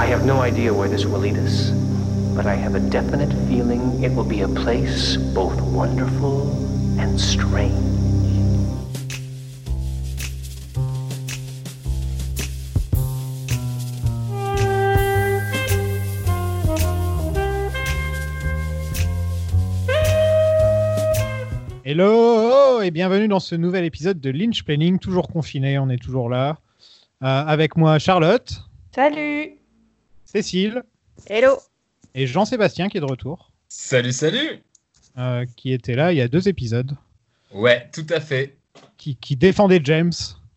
I have no idea where this will lead us, but I have a definite feeling it will be a place both wonderful and strange. Hello et bienvenue dans ce nouvel épisode de Lynch Planning, toujours confiné, on est toujours là. Euh, avec moi Charlotte, Salut Cécile Hello et Jean-Sébastien qui est de retour, Salut, salut euh, qui était là il y a deux épisodes, Ouais, tout à fait. qui, qui défendait James.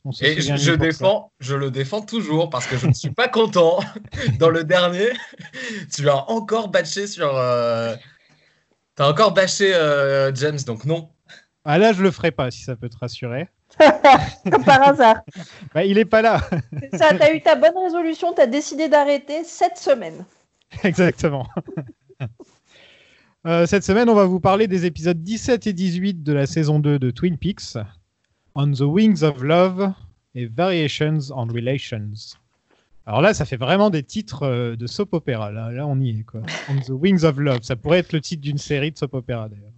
On Et je, défends, je le défends toujours parce que je ne suis pas content. Dans le dernier, tu as encore bâché sur. euh, T'as encore bâché euh, James, donc non. Ah là je le ferai pas si ça peut te rassurer. Comme par hasard. Bah, il est pas là, C'est ça, t'as eu ta bonne résolution, t'as décidé d'arrêter cette semaine. exactement. Euh, cette semaine, on va vous parler des épisodes 17 et 18 de la saison 2 de Twin Peaks, On the Wings of Love et Variations on Relations. Alors là, ça fait vraiment des titres euh, de soap opéra. Là, là, on y est. Quoi. On the Wings of Love. Ça pourrait être le titre d'une série de soap opéra d'ailleurs.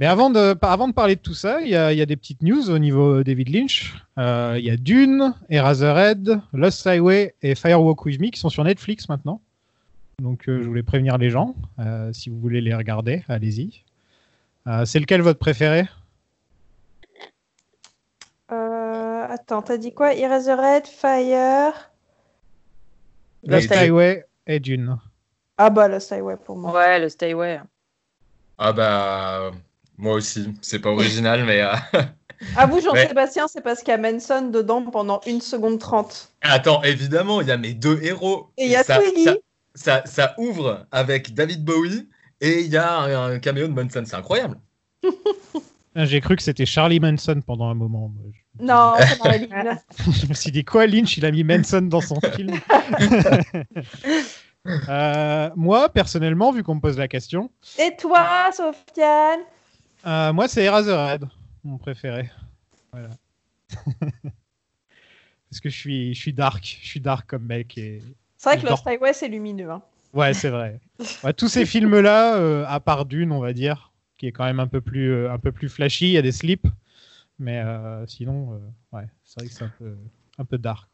Mais avant de, avant de parler de tout ça, il y, a il y a des petites news au niveau David Lynch. Euh, Il y a Dune, Eraserhead, Lost Highway et Firewalk With Me qui sont sur Netflix maintenant. Donc euh, je voulais prévenir les gens. Euh, si vous voulez les regarder, allez-y. Euh, C'est lequel votre préféré? Euh, attends, t'as dit quoi? Eraserhead, Fire. Lost. Highway et Dune. Ah bah le Highway pour moi. Ouais, le Stay Away. Ah bah. Moi aussi. C'est pas original, mais. euh, À vous Jean-Sébastien, c'est parce qu'il y a Manson dedans pendant 1 seconde 30. Attends, évidemment, il y a mes deux héros. Et il y a ça, Twiggy. ça, ça, ça ouvre avec David Bowie et il y a un, un caméo de Manson. C'est incroyable. Ah, J'ai cru que c'était Charlie Manson pendant un moment. moi. Je- Non, c'est dans la ligne. Je me suis dit quoi, Lynch, il a mis Manson dans son film? Euh, Moi, personnellement, vu qu'on me pose la question, Et toi, Sofiane? Euh, moi c'est Eraserhead, mon préféré. Voilà. Parce que je suis, je suis dark, je suis dark comme mec et C'est vrai que. Lost Highway, c'est lumineux. Hein. Ouais, c'est vrai. Ouais, tous ces films-là, euh, à part Dune, on va dire, qui est quand même un peu plus, euh, un peu plus flashy, il y a des slips, mais euh, sinon, euh, ouais, c'est vrai que c'est un peu, un peu dark.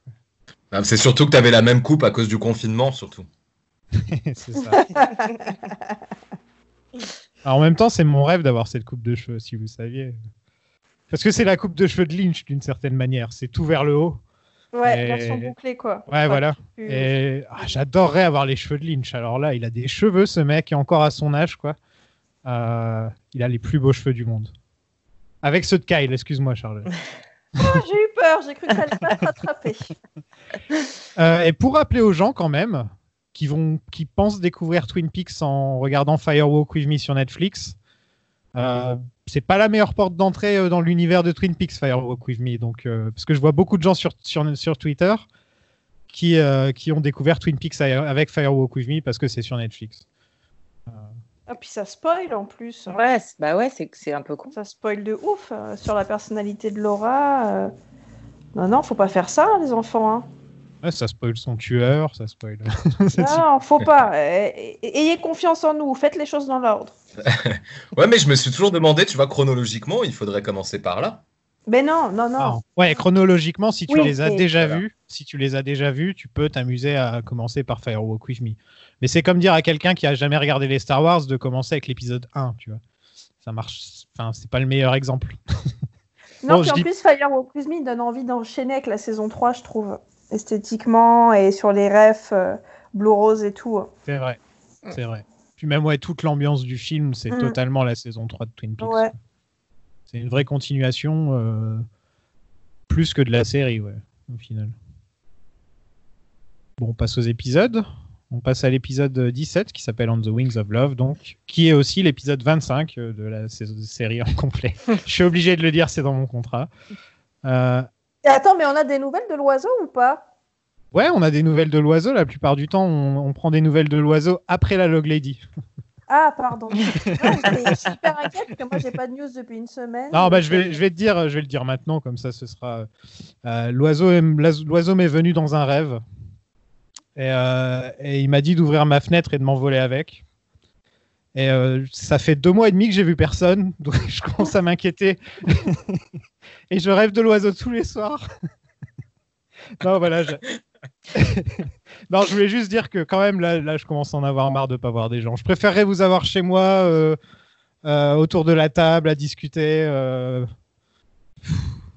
Ah, C'est surtout que tu avais la même coupe à cause du confinement, surtout. c'est ça. Alors, en même temps, c'est mon rêve d'avoir cette coupe de cheveux, si vous saviez. Parce que c'est la coupe de cheveux de Lynch, d'une certaine manière. C'est tout vers le haut. Ouais, Et- version bouclée quoi. Ouais, voilà. tu- Et ah, j'adorerais avoir les cheveux de Lynch. Alors là, il a des cheveux, ce mec, et encore à son âge, quoi. Euh, il a les plus beaux cheveux du monde. Avec ceux de Kyle, excuse-moi, Charlotte. Ah, j'ai eu peur, j'ai cru que ça allait pas te rattraper. Euh, et pour rappeler aux gens, quand même, qui, vont, qui pensent découvrir Twin Peaks en regardant Firewalk With Me sur Netflix, euh, c'est pas la meilleure porte d'entrée euh, dans l'univers de Twin Peaks, Firewalk With Me. Donc, euh, parce que je vois beaucoup de gens sur, sur, sur Twitter qui, euh, qui ont découvert Twin Peaks avec Firewalk With Me parce que c'est sur Netflix. Ah, puis ça spoil en plus. Ouais, c'est- bah ouais, c'est c'est un peu con. Ça spoil de ouf euh, sur la personnalité de Laura. euh. Non, non, faut pas faire ça, les enfants. Hein. Ouais, ça spoil son tueur, ça spoil. Non, faut pas. Ayez confiance en nous, faites les choses dans l'ordre. Ouais, mais je me suis toujours demandé, tu vois, chronologiquement, il faudrait commencer par là. Mais non, non, non. Ah, ouais, chronologiquement, si tu Oui, les as déjà Voilà. vus, si tu les as déjà vus, tu peux t'amuser à commencer par Firewalk With Me. Mais c'est comme dire à quelqu'un qui a jamais regardé les Star Wars de commencer avec l'épisode 1, tu vois. Ça marche. Enfin, c'est pas le meilleur exemple. non, bon, puis en dis- plus, Firewalk With Me donne envie d'enchaîner avec la saison 3, je trouve. Esthétiquement et sur les refs, euh, Blue Rose et tout. C'est vrai. C'est vrai. Puis même ouais, toute l'ambiance du film, c'est Mm. totalement la saison 3 de Twin Peaks. Ouais. C'est une vraie continuation euh, plus que de la série, ouais, au final. Bon, on passe aux épisodes. On passe à l'épisode 17 qui s'appelle On the Wings of Love, donc, qui est aussi l'épisode 25 euh, de la série en complet. Je suis obligé de le dire, c'est dans mon contrat. Euh, Et attends, mais on a des nouvelles de l'oiseau ou pas? Ouais, on a des nouvelles de l'oiseau. La plupart du temps, on, on prend des nouvelles de l'oiseau après la Log Lady. Ah, pardon. J'étais super inquiète parce que moi, j'ai pas de news depuis une semaine. Non, bah, je vais, je vais te dire, je vais le dire maintenant, comme ça, ce sera. euh, l'oiseau, l'oiseau m'est venu dans un rêve. Et, euh, et il m'a dit d'ouvrir ma fenêtre et de m'envoler avec. Et euh, ça fait deux mois et demi que j'ai vu personne, donc je commence à m'inquiéter. et je rêve de l'oiseau tous les soirs. non, voilà. Je... non, je voulais juste dire que quand même, là, là, je commence à en avoir marre de pas voir des gens. Je préférerais vous avoir chez moi, euh, euh, autour de la table, à discuter. euh.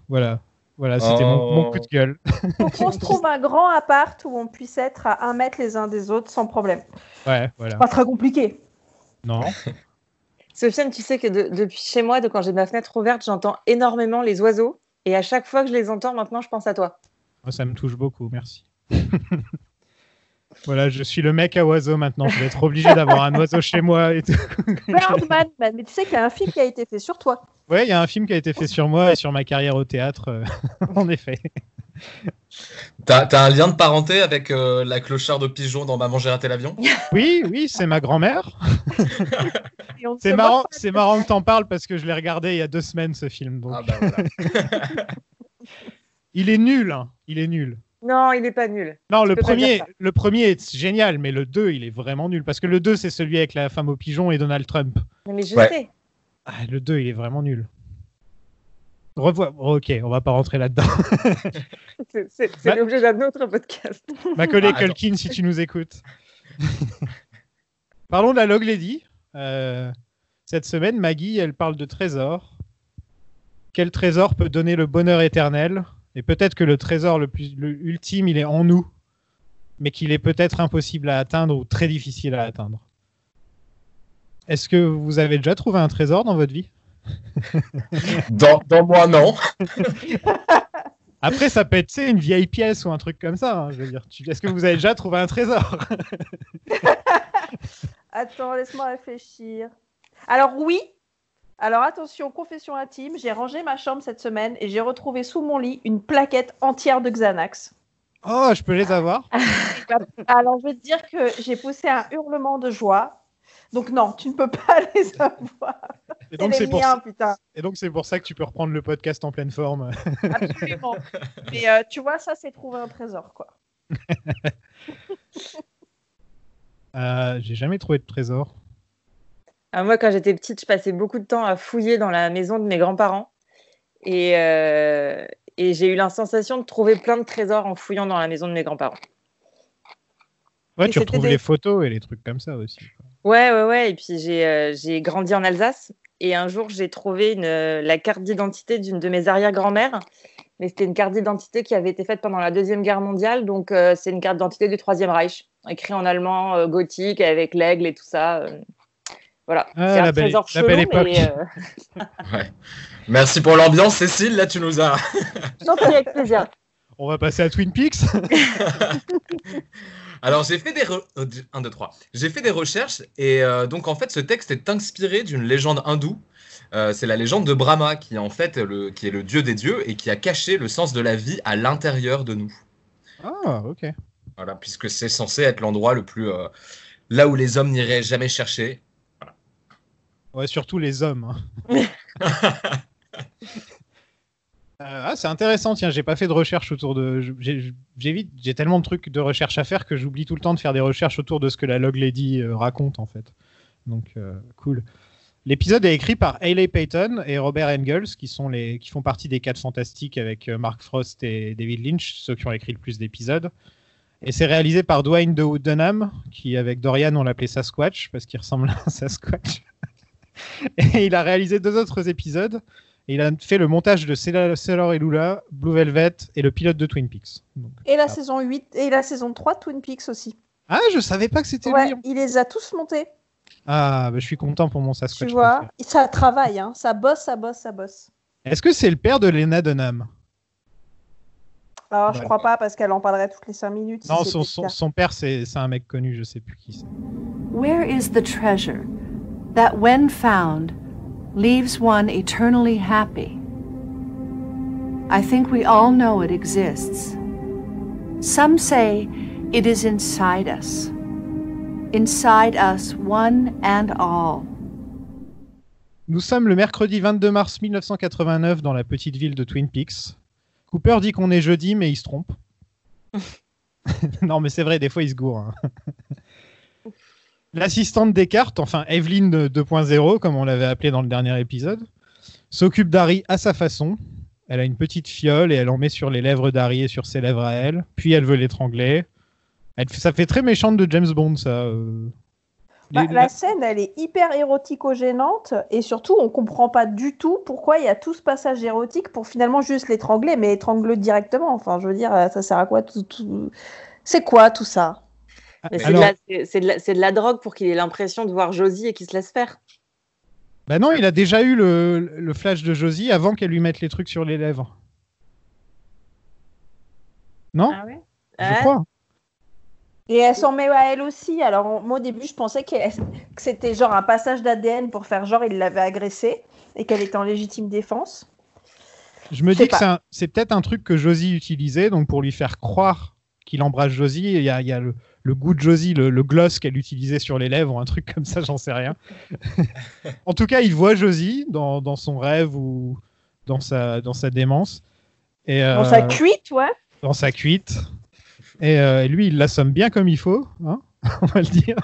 Voilà. Voilà, c'était mon, mon coup de gueule. Faut qu'on se trouve un grand appart où on puisse être à un mètre les uns des autres sans problème. Ouais, voilà. Pas très compliqué. Non. Sofiane, tu sais que de- depuis chez moi, de quand j'ai ma fenêtre ouverte, j'entends énormément les oiseaux. Et à chaque fois que je les entends, maintenant, je pense à toi. Moi, ça me touche beaucoup, merci. voilà, je suis le mec à oiseau maintenant. Je vais être obligé d'avoir un oiseau chez moi et tout. Birdman, man, mais tu sais qu'il y a un film qui a été fait sur toi. Ouais, il y a un film qui a été fait sur moi et sur ma carrière au théâtre, euh, en effet. T'as un lien de parenté avec euh, la clocharde de pigeon dans Maman j'ai raté l'avion? Oui, oui, c'est ma grand-mère. C'est marrant, c'est marrant que t'en parles parce que je l'ai regardé il y a deux semaines ce film. Donc, Ah bah voilà. il est nul, hein. il est nul. Non, il n'est pas nul. Non, Tu le premier, le premier est génial, mais le 2, il est vraiment nul. Parce que le 2, c'est celui avec la femme au pigeon et Donald Trump. Mais je Ouais. sais. Ah, le 2, il est vraiment nul. Revois. Ok, on va pas rentrer là-dedans. C'est- l'objet d'un autre podcast. Ma collègue Ah. Culkin, si tu nous écoutes. Parlons de la Log Lady. Euh, cette semaine, Maggie, elle parle de trésor. Quel trésor peut donner le bonheur éternel? Et peut-être que le trésor le plus le ultime, il est en nous, mais qu'il est peut-être impossible à atteindre ou très difficile à atteindre. Est-ce que vous avez déjà trouvé un trésor dans votre vie? Dans, dans moi, non. Après, ça peut être une vieille pièce ou un truc comme ça. hein, je veux dire, Tu- est-ce que vous avez déjà trouvé un trésor? Attends, laisse-moi réfléchir. Alors oui. Alors attention, confession intime, j'ai rangé ma chambre cette semaine et j'ai retrouvé sous mon lit une plaquette entière de Xanax. Oh, je peux les avoir Alors je vais te dire que j'ai poussé un hurlement de joie. Donc non, tu ne peux pas les avoir. Et donc, c'est pour, ça que tu peux reprendre le podcast en pleine forme. Absolument. Mais euh, tu vois, ça c'est trouver un trésor, quoi. Euh, J'ai jamais trouvé de trésor. Ah, moi, quand j'étais petite, je passais beaucoup de temps à fouiller dans la maison de mes grands-parents. Et, euh, et j'ai eu la sensation de trouver plein de trésors en fouillant dans la maison de mes grands-parents. Ouais, Et tu retrouves des- les photos et les trucs comme ça aussi. Ouais, ouais, ouais. Et puis j'ai euh, j'ai grandi en Alsace. Et un jour, j'ai trouvé une, euh, la carte d'identité d'une de mes arrière-grand-mères. Mais c'était une carte d'identité qui avait été faite pendant la Deuxième Guerre mondiale. Donc, euh, c'est une carte d'identité du Troisième Reich, écrit en allemand euh, gothique avec l'aigle et tout ça. euh. Voilà. Ah, c'est la un belle- trésor la belle chelou, époque. mais euh, Ouais. Merci pour l'ambiance, Cécile. Là, tu nous as. j'en prie avec plaisir. On va passer à Twin Peaks. Alors, j'ai fait des. re- euh, un, deux, trois. J'ai fait des recherches et euh, donc, en fait, ce texte est inspiré d'une légende hindoue. Euh, c'est la légende de Brahma, qui est en fait le, qui est le dieu des dieux et qui a caché le sens de la vie à l'intérieur de nous. Ah, ok. Voilà, puisque c'est censé être l'endroit le plus. euh, là où les hommes n'iraient jamais chercher. Ouais, surtout les hommes. hein. Euh, ah, c'est intéressant. Tiens, j'ai pas fait de recherche autour de. J'ai j'ai tellement de trucs de recherche à faire que j'oublie tout le temps de faire des recherches autour de ce que la Log Lady euh, raconte en fait. Donc, euh, cool. L'épisode est écrit par Hayley Payton et Robert Engels, qui, sont les, qui font partie des 4 fantastiques avec Mark Frost et David Lynch, ceux qui ont écrit le plus d'épisodes. Et c'est réalisé par Dwayne de Dunham, qui avec Dorian on l'appelait Sasquatch, parce qu'il ressemble à un Sasquatch. et il a réalisé deux autres épisodes. Et il a fait le montage de Sailor et Lula, Blue Velvet et le pilote de Twin Peaks. Donc- Et la Ah. saison 8 et la saison 3 de Twin Peaks aussi. Ah, je savais pas que c'était Ouais, lui. il les a tous montés. Ah, bah, je suis content pour mon Sasquatch. Tu vois, préféré. ça travaille, hein. ça bosse, ça bosse, ça bosse. Est-ce que c'est le père de Lena Dunham? Alors, je Ouais. crois pas parce qu'elle en parlerait toutes les 5 minutes. Non, son, son, père, c'est c'est un mec connu, je sais plus qui c'est. Where is the treasure that, when found, leaves one eternally happy? I think we all know it exists. Some say it is inside us. Inside us, one and all. Nous sommes le mercredi 22 mars 1989 dans la petite ville de Twin Peaks. Cooper dit qu'on est jeudi, mais il se trompe. non, mais c'est vrai, des fois, il se gourre. hein. L'assistante Descartes, enfin Evelyn de 2.0, comme on l'avait appelé dans le dernier épisode, s'occupe d'Harry à sa façon. Elle a une petite fiole et elle en met sur les lèvres d'Harry et sur ses lèvres à elle. Puis elle veut l'étrangler. Elle- Ça fait très méchante de James Bond, ça. euh. Bah, Les- la scène, elle est hyper érotico-gênante et surtout, on comprend pas du tout pourquoi il y a tout ce passage érotique pour finalement juste l'étrangler, mais étrangle directement. Enfin, je veux dire, ça sert à quoi tout, tout... C'est quoi tout ça? Mais c'est Alors- de, la- c'est- c'est de, la- c'est de la drogue pour qu'il ait l'impression de voir Josie et qu'il se laisse faire. Bah non, il a déjà eu le, le flash de Josie avant qu'elle lui mette les trucs sur les lèvres. Non Ah ouais? Je crois. Et elle s'en met à elle aussi. Alors, moi, au début, je pensais que c'était genre un passage d'ADN pour faire genre il l'avait agressée et qu'elle était en légitime défense. Je me Je dis que c'est peut-être un truc que Josie utilisait, donc pour lui faire croire qu'il embrasse Josie, il y a, il y a le, le goût de Josie, le, le gloss qu'elle utilisait sur les lèvres, ou un truc comme ça, j'en sais rien. en tout cas, il voit Josie dans, dans son rêve ou dans sa, dans sa démence. Et, Dans euh, sa cuite, ouais. dans sa cuite. Et euh, lui, il l'assomme bien comme il faut, hein, on va le dire.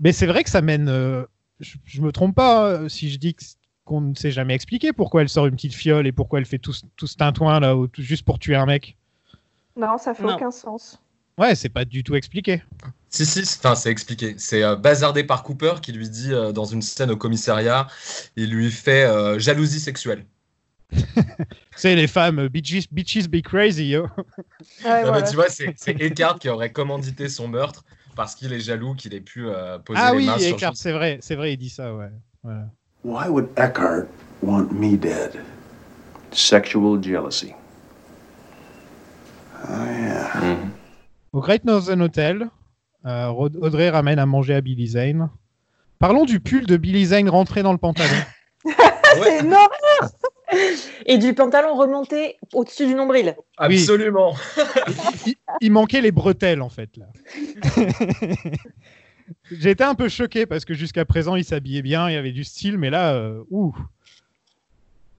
Mais c'est vrai que ça mène. euh, je, je me trompe pas si je dis que- qu'on ne s'est jamais expliqué pourquoi elle sort une petite fiole et pourquoi elle fait tout, ce- tout ce tintouin là, juste pour tuer un mec. Non, ça fait Non. aucun sens. Ouais, c'est pas du tout expliqué. Si, si, c'est- enfin, c'est expliqué. C'est euh, bazardé par Cooper qui lui dit euh, dans une scène au commissariat, il lui fait euh, jalousie sexuelle. C'est les femmes, bitches, bitches be crazy, yo. Ouais, Non, mais tu vois, c'est c'est Eckhart qui aurait commandité son meurtre parce qu'il est jaloux qu'il ait pu euh, poser Ah les oui, mains sur Eckhart, c'est vrai, c'est vrai, il dit ça, ouais. Voilà. Why would Eckhart want me dead? Sexual jealousy. Oh, yeah. Au Great Northern Hotel, euh, Audrey ramène à manger à Billy Zane. Parlons du pull de Billy Zane rentré dans le pantalon. Ouais, C'est énorme. Et du pantalon remonté au-dessus du nombril. absolument. il, il manquait les bretelles en fait là. J'ai été un peu choqué parce que jusqu'à présent il s'habillait bien, il y avait du style, mais là, euh, ouh.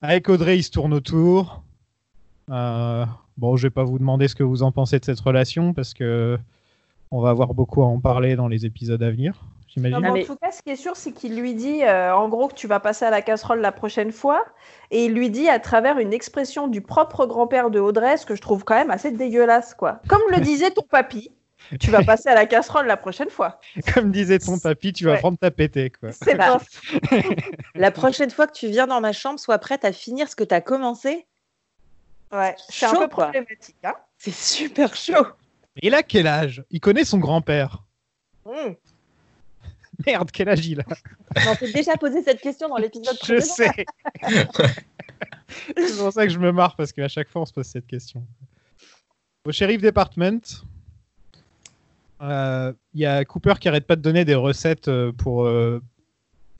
Avec Audrey, il se tourne autour. Euh, bon, je vais pas vous demander ce que vous en pensez de cette relation parce que on va avoir beaucoup à en parler dans les épisodes à venir, Non, j'imagine. mais En tout cas, ce qui est sûr, c'est qu'il lui dit euh, en gros que tu vas passer à la casserole la prochaine fois. Et il lui dit à travers une expression du propre grand-père de Audrey, ce que je trouve quand même assez dégueulasse. quoi. Comme le disait ton papy, tu vas passer à la casserole la prochaine fois. Comme disait ton papy, tu vas Ouais. prendre ta pété quoi. C'est. La prochaine fois que tu viens dans ma chambre, sois prête à finir ce que tu as commencé. Ouais, c'est un Chaud, peu quoi. problématique. hein. C'est super chaud. Il a quel âge? Il connaît son grand-père. Mmh. Merde, quel âge il a? On s'est déjà posé cette question dans l'épisode Je précédent. sais. c'est pour ça que je me marre parce qu'à chaque fois on se pose cette question. Au shérif department, euh, il y a Cooper qui arrête pas de donner des recettes euh, pour, euh,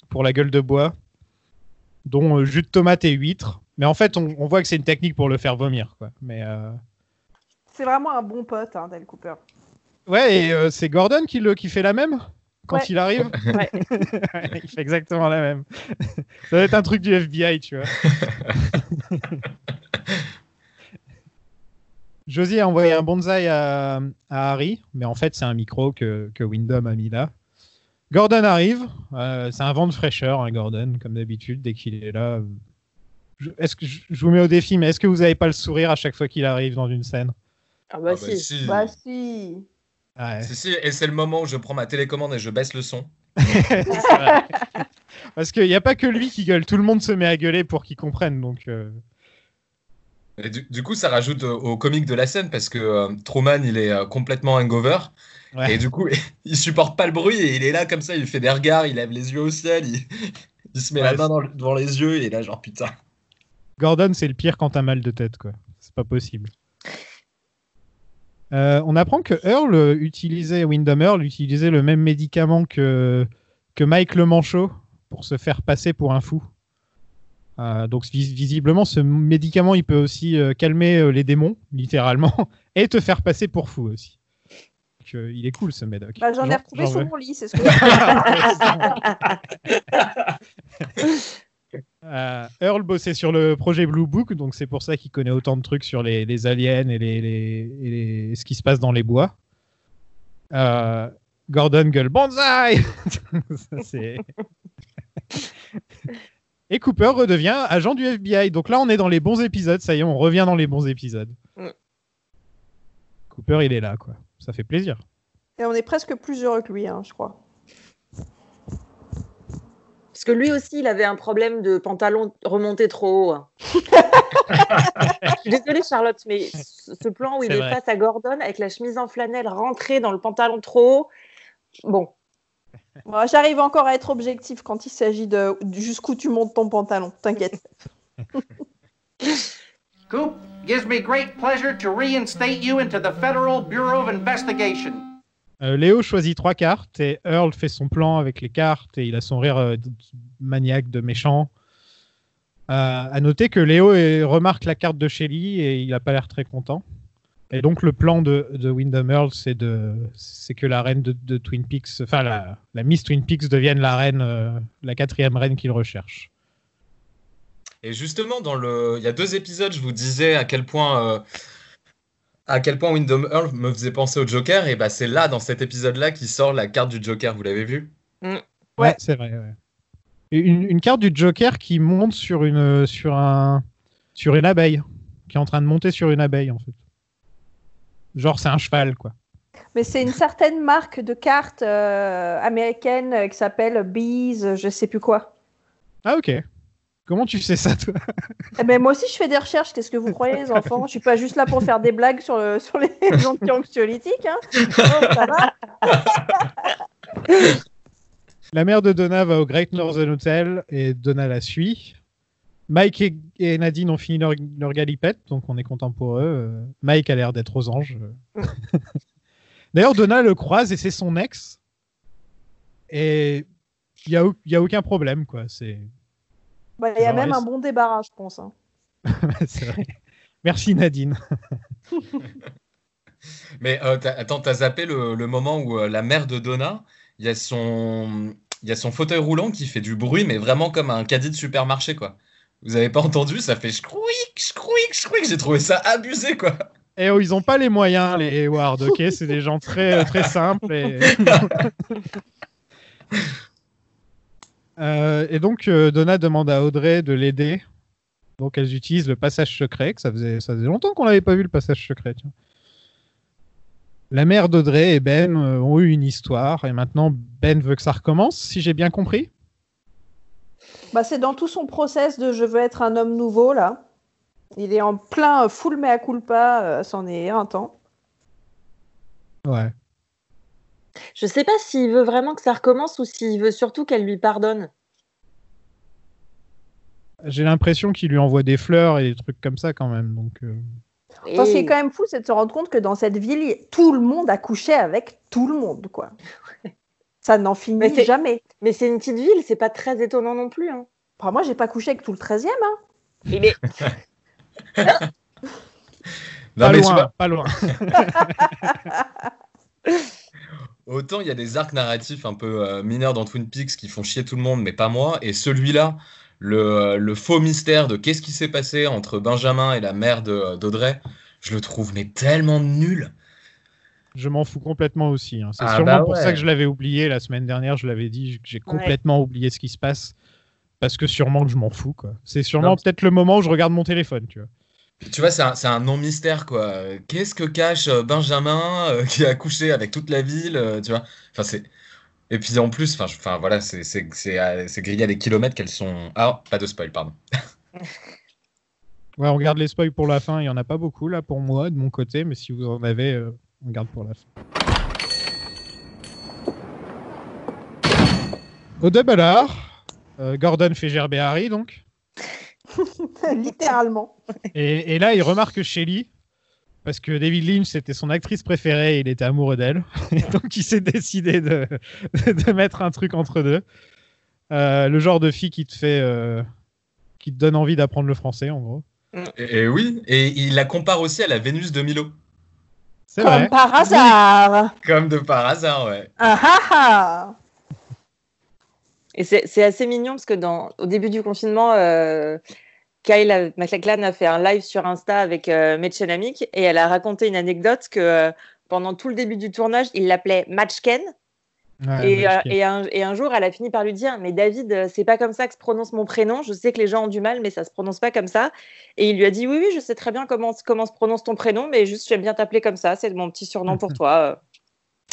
pour la gueule de bois, dont euh, jus de tomate et huîtres. Mais en fait, on, on voit que c'est une technique pour le faire vomir. Quoi. Mais euh, C'est vraiment un bon pote, hein, Dale Cooper. ouais, et euh, c'est Gordon qui, le, qui fait la même quand Ouais. il arrive? Ouais. il fait exactement la même. Ça doit être un truc du FBI, tu vois. Josie a envoyé un bonsaï à, à Harry, mais en fait, c'est un micro que, que Wyndham a mis là. Gordon arrive. euh, c'est un vent de fraîcheur, hein, Gordon, comme d'habitude, dès qu'il est là. Je, est-ce que je, je vous mets au défi, mais est-ce que vous n'avez pas le sourire à chaque fois qu'il arrive dans une scène? Ah bah Ah bah si. si. Bah si. Ouais. Si, si, et c'est le moment où je prends ma télécommande et je baisse le son. Parce qu'il n'y a pas que lui qui gueule, tout le monde se met à gueuler pour qu'il comprenne. Donc, euh, Et du, du coup, ça rajoute euh, au comique de la scène parce que euh, Truman, il est euh, complètement hangover. Ouais. Et du coup, il supporte pas le bruit et il est là comme ça, il fait des regards, il lève les yeux au ciel, il, il se met Ouais, la main dans devant les yeux et il est là genre putain. Gordon, c'est le pire quand t'as mal de tête, quoi. C'est pas possible. Euh, on apprend que Earl utilisait, Wyndham Earl utilisait le même médicament que, que Mike le Manchot pour se faire passer pour un fou. Euh, donc vis- visiblement, ce médicament, il peut aussi euh, calmer les démons, littéralement, et te faire passer pour fou aussi. Donc, il est cool ce médoc. Bah, j'en ai retrouvé sur mon lit, c'est ce que Euh, Earl bossait sur le projet Blue Book, donc c'est pour ça qu'il connaît autant de trucs sur les, les aliens et, les, les- et les- ce qui se passe dans les bois. Euh, Gordon gueule Banzai Ça, c'est- Et Cooper redevient agent du FBI. Donc là, on est dans les bons épisodes. Ça y est, on revient dans les bons épisodes. Mm. Cooper, il est là, quoi. Ça fait plaisir. Et on est presque plus heureux que lui, hein, je crois. Parce que lui aussi, il avait un problème de pantalon remonté trop haut. hein. Je suis désolée, Charlotte, mais ce plan où il est vrai. face à Gordon avec la chemise en flanelle rentrée dans le pantalon trop haut, bon, Moi, J'arrive encore à être objectif quand il s'agit de jusqu'où tu montes ton pantalon. T'inquiète. Coop, gives me great pleasure to reinstate you into the Federal Bureau of Investigation. Euh, Léo choisit trois cartes et Earl fait son plan avec les cartes et il a son rire euh, maniaque de méchant. Euh, à noter que Léo remarque la carte de Shelly et il n'a pas l'air très content. Et donc le plan de, de Wyndham Earl, c'est que la reine de, Twin Peaks, enfin la, la Miss Twin Peaks devienne la reine, euh, la quatrième reine qu'il recherche. Et justement, dans le, il y a deux épisodes, je vous disais à quel point, à quel point Wyndham Earl me faisait penser au Joker. Et bah, c'est là, dans cet épisode-là, qui sort la carte du Joker. Vous l'avez vu? Ouais, c'est vrai. ouais. Une, une carte du Joker qui monte sur une, sur un, sur une abeille, qui est en train de monter sur une abeille en fait. Genre c'est un cheval quoi. Mais c'est une certaine marque de cartes euh, américaine euh, qui s'appelle Bees, je sais plus quoi. Ah ok. Comment tu sais ça toi Eh ben, moi aussi, je fais des recherches. Qu'est-ce que vous croyez, les enfants? Je suis pas juste là pour faire des blagues sur, le, sur les anti-anxiolytiques. Hein. Oh, ça va La mère de Donna va au Great Northern Hotel et Donna la suit. Mike et, et Nadine ont fini leur, leur galipette, donc on est content pour eux. Euh, Mike a l'air d'être aux anges. D'ailleurs, Donna le croise et c'est son ex. Et il n'y a, y a aucun problème, quoi. C'est Bah, Il y a Genre, même un bon débarras, je pense. hein. c'est vrai. Merci Nadine. Mais euh, t'as- attends, t'as zappé le, le moment où euh, la mère de Donna, il y a son, il y a son fauteuil roulant qui fait du bruit, mais vraiment comme un caddie de supermarché, quoi. Vous avez pas entendu? Ça fait schrouic, schrouic, schrouic. J'ai trouvé ça abusé, quoi. Et oh, ils n'ont pas les moyens, les Hayward, ok? C'est des gens très, très simples. Et, Euh, et donc, euh, Donna demande à Audrey de l'aider. Donc, elles utilisent le passage secret, que ça faisait, ça faisait longtemps qu'on n'avait pas vu le passage secret. tiens. La mère d'Audrey et Ben euh, ont eu une histoire, et maintenant Ben veut que ça recommence, si j'ai bien compris. Bah, c'est dans tout son process de je veux être un homme nouveau, là. Il est en plein full mea culpa, c'en est un temps. Ouais. Je sais pas s'il veut vraiment que ça recommence ou s'il veut surtout qu'elle lui pardonne. J'ai l'impression qu'il lui envoie des fleurs et des trucs comme ça quand même. Donc, euh, Enfin, ce qui est Et- quand même fou, c'est de se rendre compte que dans cette ville, il- tout le monde a couché avec tout le monde, quoi. Ça n'en finit Mais jamais. Mais c'est une petite ville, c'est pas très étonnant non plus. Hein. Enfin, moi, j'ai pas couché avec tout le 13e. Hein. Il est- Non, pas mais loin, vois, pas loin. autant il y a des arcs narratifs un peu euh, mineurs dans Twin Peaks qui font chier tout le monde, mais pas moi. Et celui-là, le, le faux mystère de qu'est-ce qui s'est passé entre Benjamin et la mère de- d'Audrey, je le trouve mais tellement nul. Je m'en fous complètement aussi. hein. C'est Ah sûrement bah pour ça que je l'avais oublié la semaine dernière. Je l'avais dit, j'ai complètement oublié ce qui se passe. Parce que sûrement que je m'en fous. C'est sûrement peut-être le moment où je regarde mon téléphone. Tu vois. Tu vois, c'est un, un non-mystère, quoi. Qu'est-ce que cache euh, Benjamin euh, qui a couché avec toute la ville, euh, tu vois? Enfin, c'est... Et puis en plus, enfin, enfin voilà, c'est grillé à des kilomètres qu'elles sont... Ah, pas de spoil, pardon. Ouais, on garde les spoils pour la fin. Il y en a pas beaucoup là pour moi, de mon côté. Mais si vous en avez, on garde pour la fin. Au Gordon fait gerber Harry donc? Littéralement. Et, et là, il remarque Shelly, parce que David Lynch, c'était son actrice préférée, et il était amoureux d'elle. Et donc, il s'est décidé de, de mettre un truc entre deux. Euh, le genre de fille qui te fait. euh, qui te donne envie d'apprendre le français, en gros. Et, et oui, et il la compare aussi à la Vénus de Milo. C'est Comme vrai. par hasard. Comme de par hasard, ouais. Ah ah ah Et c'est assez mignon parce que dans, au début du confinement, euh, Kyle MacLachlan a fait un live sur Insta avec euh, Metchenamik et elle a raconté une anecdote que euh, pendant tout le début du tournage, il l'appelait Matchken. Ouais, et, euh, je- et, un, et un jour, elle a fini par lui dire Mais David, c'est pas comme ça que se prononce mon prénom. Je sais que les gens ont du mal, mais ça se prononce pas comme ça. Et il lui a dit Oui, oui, je sais très bien comment, comment se prononce ton prénom, mais juste j'aime bien t'appeler comme ça. C'est mon petit surnom pour toi.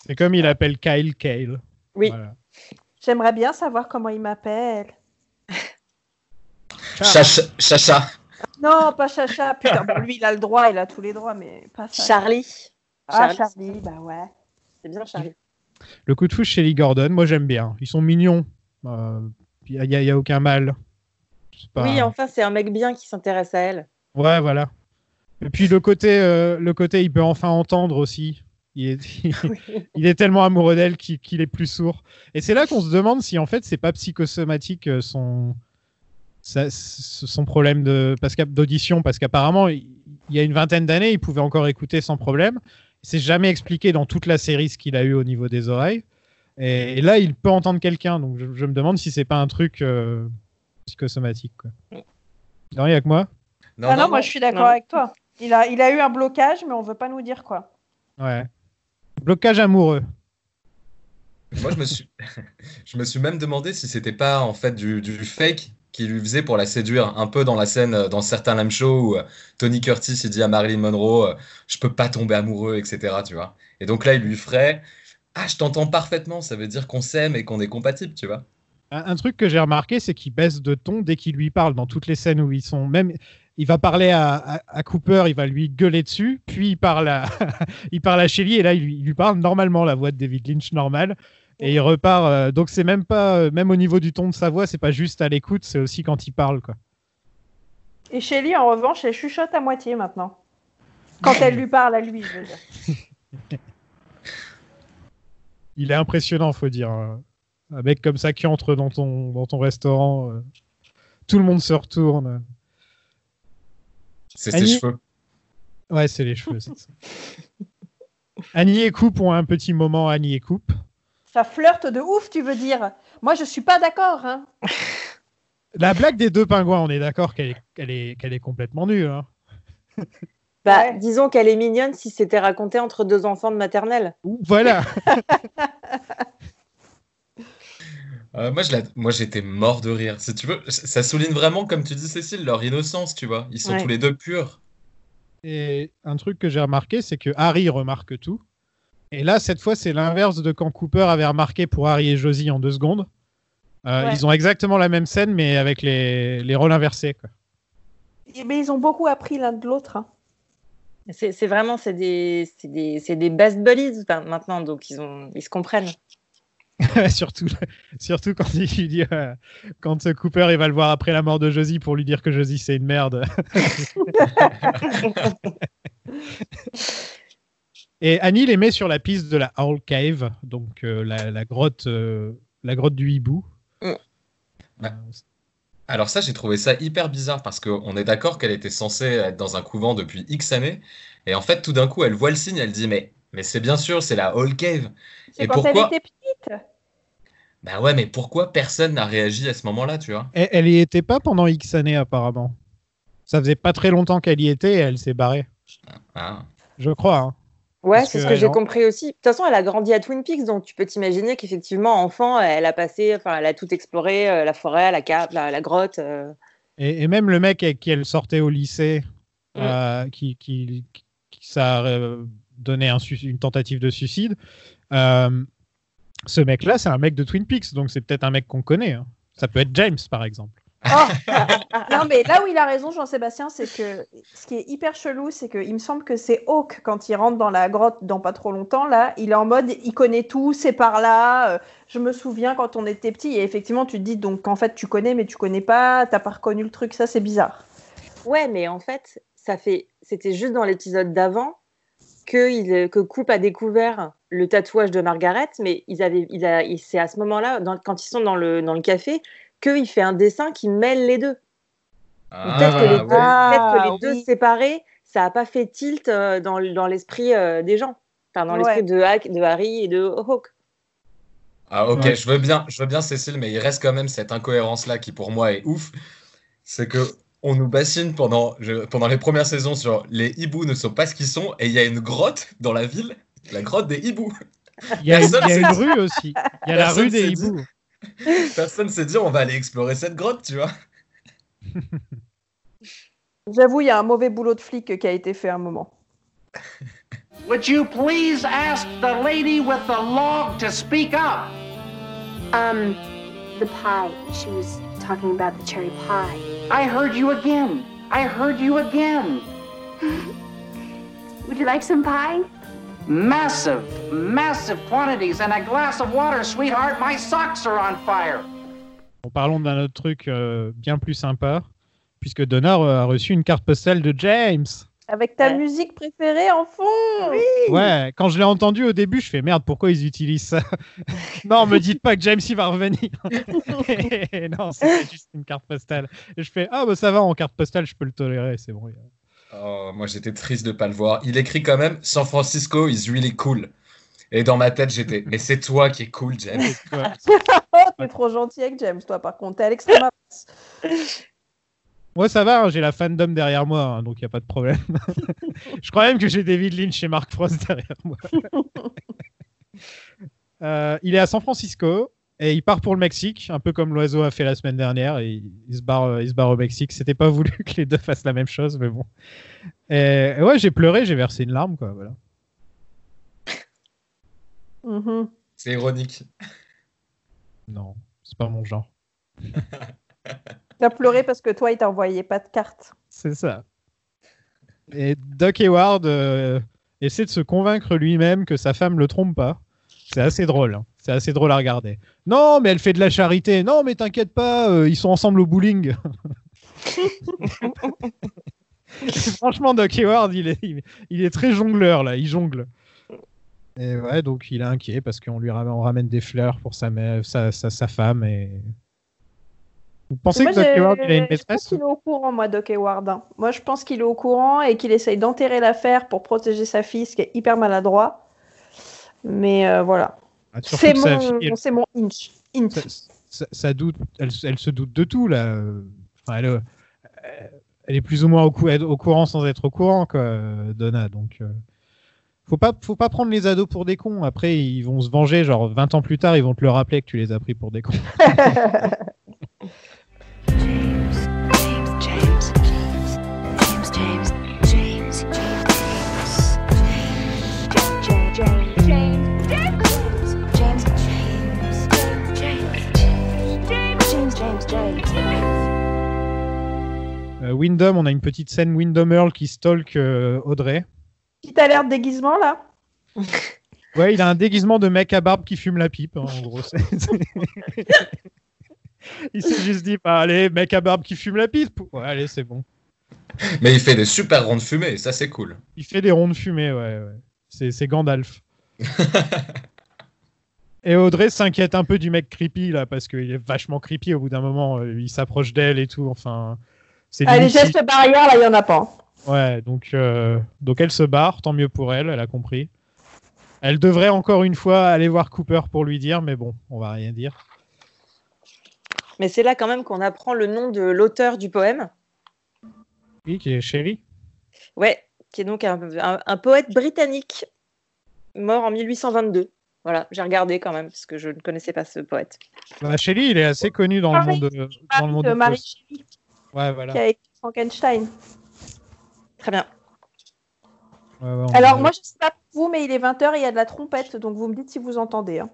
C'est comme il appelle Kyle Kale. Oui. Voilà. J'aimerais bien savoir comment il m'appelle. Chacha. Chacha. Non, pas Chacha. Putain, bon, lui, il a le droit, il a tous les droits, mais pas ça. Charlie. Ah, Charlie. Charlie, bah ouais. C'est bien Charlie. Le coup de fouche chez Lee Gordon, moi j'aime bien. Ils sont mignons. Il n'y a, y a aucun mal. Pas- Oui, enfin, c'est un mec bien qui s'intéresse à elle. Ouais, voilà. Et puis le côté, euh, le côté, il peut enfin entendre aussi. Il est, il est tellement amoureux d'elle qu'il est plus sourd. Et c'est là qu'on se demande si en fait c'est pas psychosomatique euh, son, son problème de, parce qu'à- d'audition, parce qu'apparemment il y a une vingtaine d'années il pouvait encore écouter sans problème. C'est jamais expliqué dans toute la série ce qu'il a eu au niveau des oreilles. Et, et là il peut entendre quelqu'un, donc je, je me demande si c'est pas un truc euh, psychosomatique. Quoi. Non, il y a que moi? Non, ah non, non, moi non. je suis d'accord avec toi. Il a, il a eu un blocage, mais on veut pas nous dire quoi. Ouais. Blocage amoureux. Moi, je me suis, je me suis même demandé si c'était pas en fait du, du fake qu'il lui faisait pour la séduire, un peu dans la scène, euh, dans certains lame shows où euh, Tony Curtis il dit à Marilyn Monroe, euh, je peux pas tomber amoureux, etc. Tu vois. Et donc là, il lui ferait, ah, je t'entends parfaitement, ça veut dire qu'on s'aime et qu'on est compatible, tu vois. Un, un truc que j'ai remarqué, c'est qu'il baisse de ton dès qu'il lui parle dans toutes les scènes où ils sont. Même, il va parler à, à- à Cooper, il va lui gueuler dessus, puis il parle à, il parle à Shelly et là il lui, il lui parle normalement la voix de David Lynch normale et il repart. euh, donc c'est même pas, euh, même au niveau du ton de sa voix, c'est pas juste à l'écoute, c'est aussi quand il parle quoi. Et Shelly, en revanche, elle chuchote à moitié maintenant. Quand elle lui parle à lui, je veux dire. Il est impressionnant, faut dire. euh, Un mec comme ça qui entre dans ton, dans ton restaurant, euh, tout le monde se retourne. C'est ses cheveux. Ouais, c'est les cheveux. c'est ça. Annie et Coupe ont un petit moment Annie et Coupe. Ça flirte de ouf, tu veux dire. Moi, je suis pas d'accord. Hein. La blague des deux pingouins, on est d'accord qu'elle est, qu'elle est, qu'elle est complètement nulle. hein. Bah, Ouais. disons qu'elle est mignonne si c'était raconté entre deux enfants de maternelle. Voilà. Euh, moi, je la- moi, j'étais mort de rire. Si tu veux, ça souligne vraiment, comme tu dis, Cécile, leur innocence, tu vois. Ils sont Ouais. tous les deux purs. Et un truc que j'ai remarqué, c'est que Harry remarque tout. Et là, cette fois, c'est l'inverse de quand Cooper avait remarqué pour Harry et Josie en deux secondes. Euh, Ouais. Ils ont exactement la même scène, mais avec les, les rôles inversés. Quoi. Mais ils ont beaucoup appris l'un de l'autre. hein. C'est vraiment c'est des, c'est des, c'est des best buddies maintenant, donc ils, ont, ils se comprennent. surtout, surtout quand il lui dit, euh, quand Cooper il va le voir après la mort de Josie pour lui dire que Josie c'est une merde. Et Annie les met sur la piste de la Owl Cave, donc euh, la, la grotte, euh, la grotte du hibou. Mm. Euh, Alors ça, j'ai trouvé ça hyper bizarre parce qu'on est d'accord qu'elle était censée être dans un couvent depuis X années. Et en fait, tout d'un coup, elle voit le signe, elle dit, mais, mais c'est bien sûr, c'est la Hall Cave. C'est Et quand pourquoi elle était petite. Bah ouais, mais pourquoi personne n'a réagi à ce moment-là, tu vois? Elle, elle y était pas pendant X années apparemment. Ça faisait pas très longtemps qu'elle y était et elle s'est barrée. Ah. Je crois. hein. Ouais, c'est ce que j'ai compris aussi. De toute façon, elle a grandi à Twin Peaks, donc tu peux t'imaginer qu'effectivement, enfant, elle a passé, enfin, elle a tout exploré, euh, la forêt, la cave, la, la grotte. euh. Et, et même le mec avec qui elle sortait au lycée, Mm. euh, qui, qui, qui- ça a donné un une tentative de suicide, euh, ce mec-là, c'est un mec de Twin Peaks, donc c'est peut-être un mec qu'on connaît. hein. Ça peut être James, par exemple. Oh non, mais là où il a raison, Jean-Sébastien, c'est que ce qui est hyper chelou, c'est qu'il me semble que c'est Hawk, quand il rentre dans la grotte dans pas trop longtemps, là, il est en mode, il connaît tout, c'est par là. euh, je me souviens quand on était petit, et effectivement, tu te dis donc en fait, tu connais, mais tu connais pas, t'as pas reconnu le truc, ça c'est bizarre. Ouais, mais en fait, ça fait, c'était juste dans l'épisode d'avant que, il, que Coupe a découvert le tatouage de Margaret, mais ils avaient, il a, il- c'est à ce moment-là, dans- quand ils sont dans le, dans le café, qu'il fait un dessin qui mêle les deux. Ah, Peut-être que les, deux, ouais. Ah, peut-être que les deux oui. séparés, ça n'a pas fait tilt euh, dans, dans l'esprit euh, des gens, enfin, dans Ouais. l'esprit de, Hack- de Harry et de Hawk. Ah ok, Ouais. je veux bien, je veux bien Cécile, mais il reste quand même cette incohérence-là qui pour moi est ouf. C'est que on nous bassine pendant, je- pendant les premières saisons sur les hiboux ne sont pas ce qu'ils sont, et il y a une grotte dans la ville, la grotte des hiboux. Il y a, Personne il y a une dit- rue aussi. Il y a la rue des s'est dit- hiboux. Personne s'est dit on va aller explorer cette grotte, tu vois. J'avoue, il y a un mauvais boulot de flic qui a été fait à un moment. Would you please ask the lady with the log to speak up? Um, the pie. She was talking about the cherry pie. I heard you again. I heard you again. Would you like some pie? Massive, massive quantities and a glass of water, sweetheart. My socks are on fire. Bon, parlons d'un autre truc euh, bien plus sympa, puisque Donna euh, a reçu une carte postale de James. Avec ta Ouais. musique préférée en fond Ouais, quand je l'ai entendu au début, je fais merde, pourquoi ils utilisent ça? Non, me dites pas que James il va revenir. non, c'est juste une carte postale. Et je fais ah bah ça va en carte postale, je peux le tolérer, c'est bon. Oh, moi j'étais triste de pas le voir. Il écrit quand même San Francisco is really cool. Et dans ma tête j'étais mais c'est toi qui es cool James. Oh, t'es trop gentil avec James, toi, par contre. T'es à l'extrême. Moi ça va, hein, j'ai la fandom derrière moi, hein, donc il y a pas de problème. je crois même que j'ai David Lynch et Mark Frost derrière moi. Euh, il est à San Francisco et il part pour le Mexique, un peu comme l'oiseau a fait la semaine dernière. Et il, il se barre, euh, il se barre au Mexique. C'était pas voulu que les deux fassent la même chose, mais bon. Et, et ouais, j'ai pleuré, j'ai versé une larme, quoi. Voilà. Mhm. C'est ironique. Non, c'est pas mon genre. T'as pleuré parce que toi, il t'a envoyé pas de carte. C'est ça. Et Doc Hayward euh, essaie de se convaincre lui-même que sa femme le trompe pas. C'est assez drôle. hein. C'est assez drôle à regarder. Non, mais elle fait de la charité. Non, mais t'inquiète pas, euh, ils sont ensemble au bowling. Franchement, Doc Hayward, il est, il, est très jongleur là. Il jongle. Et ouais, donc il est inquiet parce qu'on lui ramène, on ramène des fleurs pour sa, mère, sa, sa, sa femme. Et... Vous pensez Moi, que Doc Hayward il a une Je pense maîtresse qu'il est au courant, moi, Doc Hayward. hein. Moi, je pense qu'il est au courant et qu'il essaye d'enterrer l'affaire pour protéger sa fille, ce qui est hyper maladroit. Mais euh, voilà. Ah, C'est mon, fille, elle- c'est mon inch. inch. ça, ça- ça doute, elle, elle se doute de tout là. Enfin, elle, euh, elle est plus ou moins au, cou- au courant sans être au courant, quoi, Donna. Donc, euh, faut pas, faut pas prendre les ados pour des cons. Après, ils vont se venger. Genre, 20 ans plus tard, ils vont te le rappeler que tu les as pris pour des cons. Euh, Wyndham, on a une petite scène Wyndham Earl qui stalk euh, Audrey. L'air de déguisement, là Ouais, il a un déguisement de mec à barbe qui fume la pipe, hein, en gros. il s'est juste dit, bah, allez, mec à barbe qui fume la pipe. Ouais, allez, c'est bon. Mais il fait des super rondes fumées, et ça c'est cool. Il fait des ronds de fumée, ouais. ouais. C'est, Gandalf. et Audrey s'inquiète un peu du mec creepy, là, parce qu'il est vachement creepy au bout d'un moment. euh, Il s'approche d'elle et tout. Enfin, Ah, Les gestes barrières, là, il y en a pas. Ouais, donc, euh, donc elle se barre, tant mieux pour elle, elle a compris. Elle devrait encore une fois aller voir Cooper pour lui dire, mais bon, on va rien dire. Mais c'est là quand même qu'on apprend le nom de l'auteur du poème. Oui, qui est chérie. Ouais, qui est donc un, un- un poète britannique mort en 1822. Voilà, j'ai regardé quand même parce que je ne connaissais pas ce poète. Bah, Shelley, il est assez connu dans le monde. euh, dans le monde de Marie Ouais, voilà. qui a écrit Frankenstein. Très bien. Ouais, ouais, on- Alors, moi, je sais pas pour vous, mais il est 20h et il y a de la trompette, donc vous me dites si vous entendez. hein.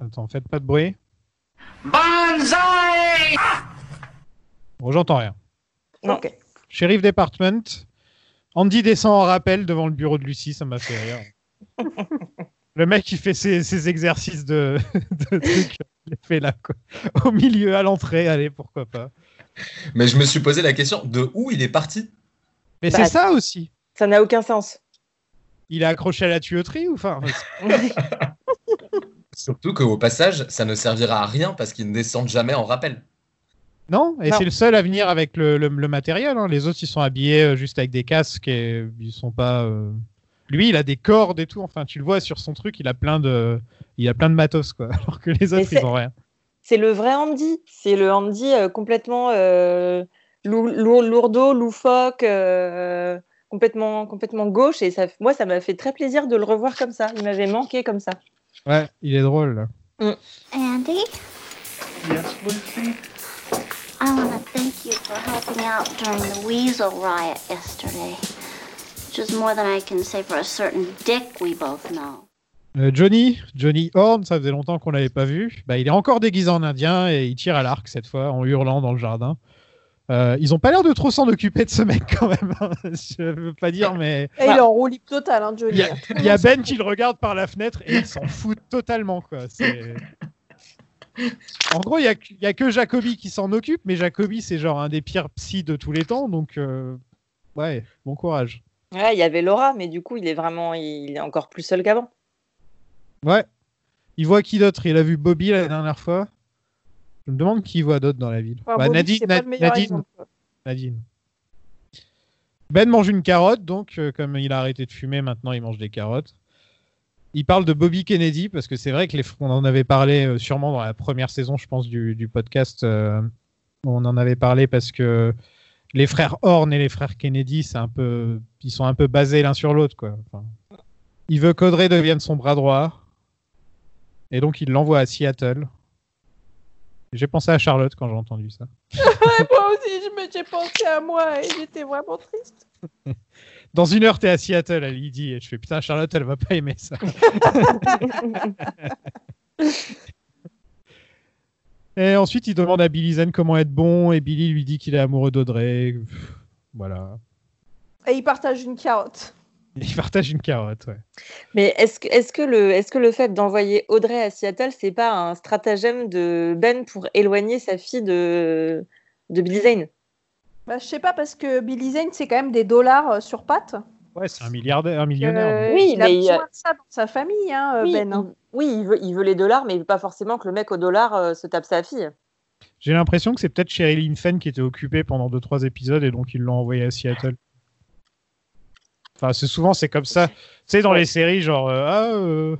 Attends, faites pas de bruit. Banzai! Bon, j'entends rien. Non. Ok. Sheriff Department. Andy descend en rappel devant le bureau de Lucie, ça m'a fait rire. le mec qui fait ses, ses exercices de, de trucs, il les fait là, quoi. Au milieu, à l'entrée, allez, pourquoi pas. Mais je me suis posé la question de où il est parti. Mais Bah, c'est ça aussi. Ça n'a aucun sens. Il est accroché à la tuyauterie ou enfin Surtout qu'au passage, ça ne servira à rien parce qu'ils ne descendent jamais en rappel. Non, et c'est le seul à venir avec le, le- le matériel. hein. Les autres, ils sont habillés euh, juste avec des casques et ils sont pas. euh, Lui, il a des cordes et tout. Enfin, tu le vois sur son truc, il a plein de, il a plein de matos quoi. Alors que les autres, ils ont rien. C'est le vrai Andy. C'est le Andy euh, complètement euh, lou- lour- lourdeau, loufoque, euh, complètement, complètement gauche. Et ça, moi, ça m'a fait très plaisir de le revoir comme ça. Il m'avait manqué comme ça. Ouais, il est drôle. Là. Andy, Yes, Lucy? I want to thank you for helping out during the weasel riot yesterday. Which is more than I can say for a certain dick we both know. Euh, Johnny, Johnny Horn, ça faisait longtemps qu'on l'avait pas vu. Bah, il est encore déguisé en indien et il tire à l'arc cette fois en hurlant dans le jardin. Euh, ils ont pas l'air de trop s'en occuper de ce mec quand même. hein. Je veux pas dire, mais Et il est en roue libre totale, hein, Johnny. y, a, il y a Ben qui le regarde par la fenêtre et il s'en fout totalement quoi. En gros, il y a, que- il y a que Jacobi qui s'en occupe, mais Jacobi c'est genre un des pires psys de tous les temps, donc euh, ouais, bon courage. Ouais, il y avait Laura, mais du coup, il est vraiment, il est encore plus seul qu'avant. Ouais. Il voit qui d'autre? Il a vu Bobby la dernière fois. Je me demande qui il voit d'autre dans la ville. Enfin, Bah, Bobby, Nadine, exemple. Ben mange une carotte, donc euh, comme il a arrêté de fumer, maintenant il mange des carottes. Il parle de Bobby Kennedy parce que c'est vrai que les, on en avait parlé euh, sûrement dans la première saison, je pense, du, du podcast. euh, on en avait parlé parce que les frères Horn et les frères Kennedy, c'est un peu, ils sont un peu basés l'un sur l'autre, quoi. Enfin, il veut qu'Audrey devienne son bras droit, et donc il l'envoie à Seattle. J'ai pensé à Charlotte quand j'ai entendu ça. moi aussi, j'ai pensé à moi et j'étais vraiment triste. Dans une heure, t'es à Seattle, elle y dit. Et je fais putain, Charlotte, elle va pas aimer ça. et ensuite, il demande à Billy Zen comment être bon. Et Billy lui dit qu'il est amoureux d'Audrey. Voilà. Et il partage une carotte. Il partage une carotte, ouais. Mais est-ce que, est-ce que, le, est-ce que le fait d'envoyer Audrey à Seattle, c'est pas un stratagème de Ben pour éloigner sa fille de, de Billy Zane? Bah, je sais pas, parce que Billy Zane, c'est quand même des dollars euh, sur pattes. Ouais, c'est un milliardaire, un millionnaire. Euh, Oui, il a mais il a- besoin de ça dans sa famille, hein, euh, oui, Ben. hein. il, oui, il veut, il veut les dollars, mais il veut pas forcément que le mec au dollar euh, se tape sa fille. J'ai l'impression que c'est peut-être Sherilyn Fenn qui était occupée pendant 2-3 épisodes et donc ils l'ont envoyé à Seattle. Enfin, c'est souvent c'est comme ça. Tu sais, dans les séries, genre, euh, ah, euh,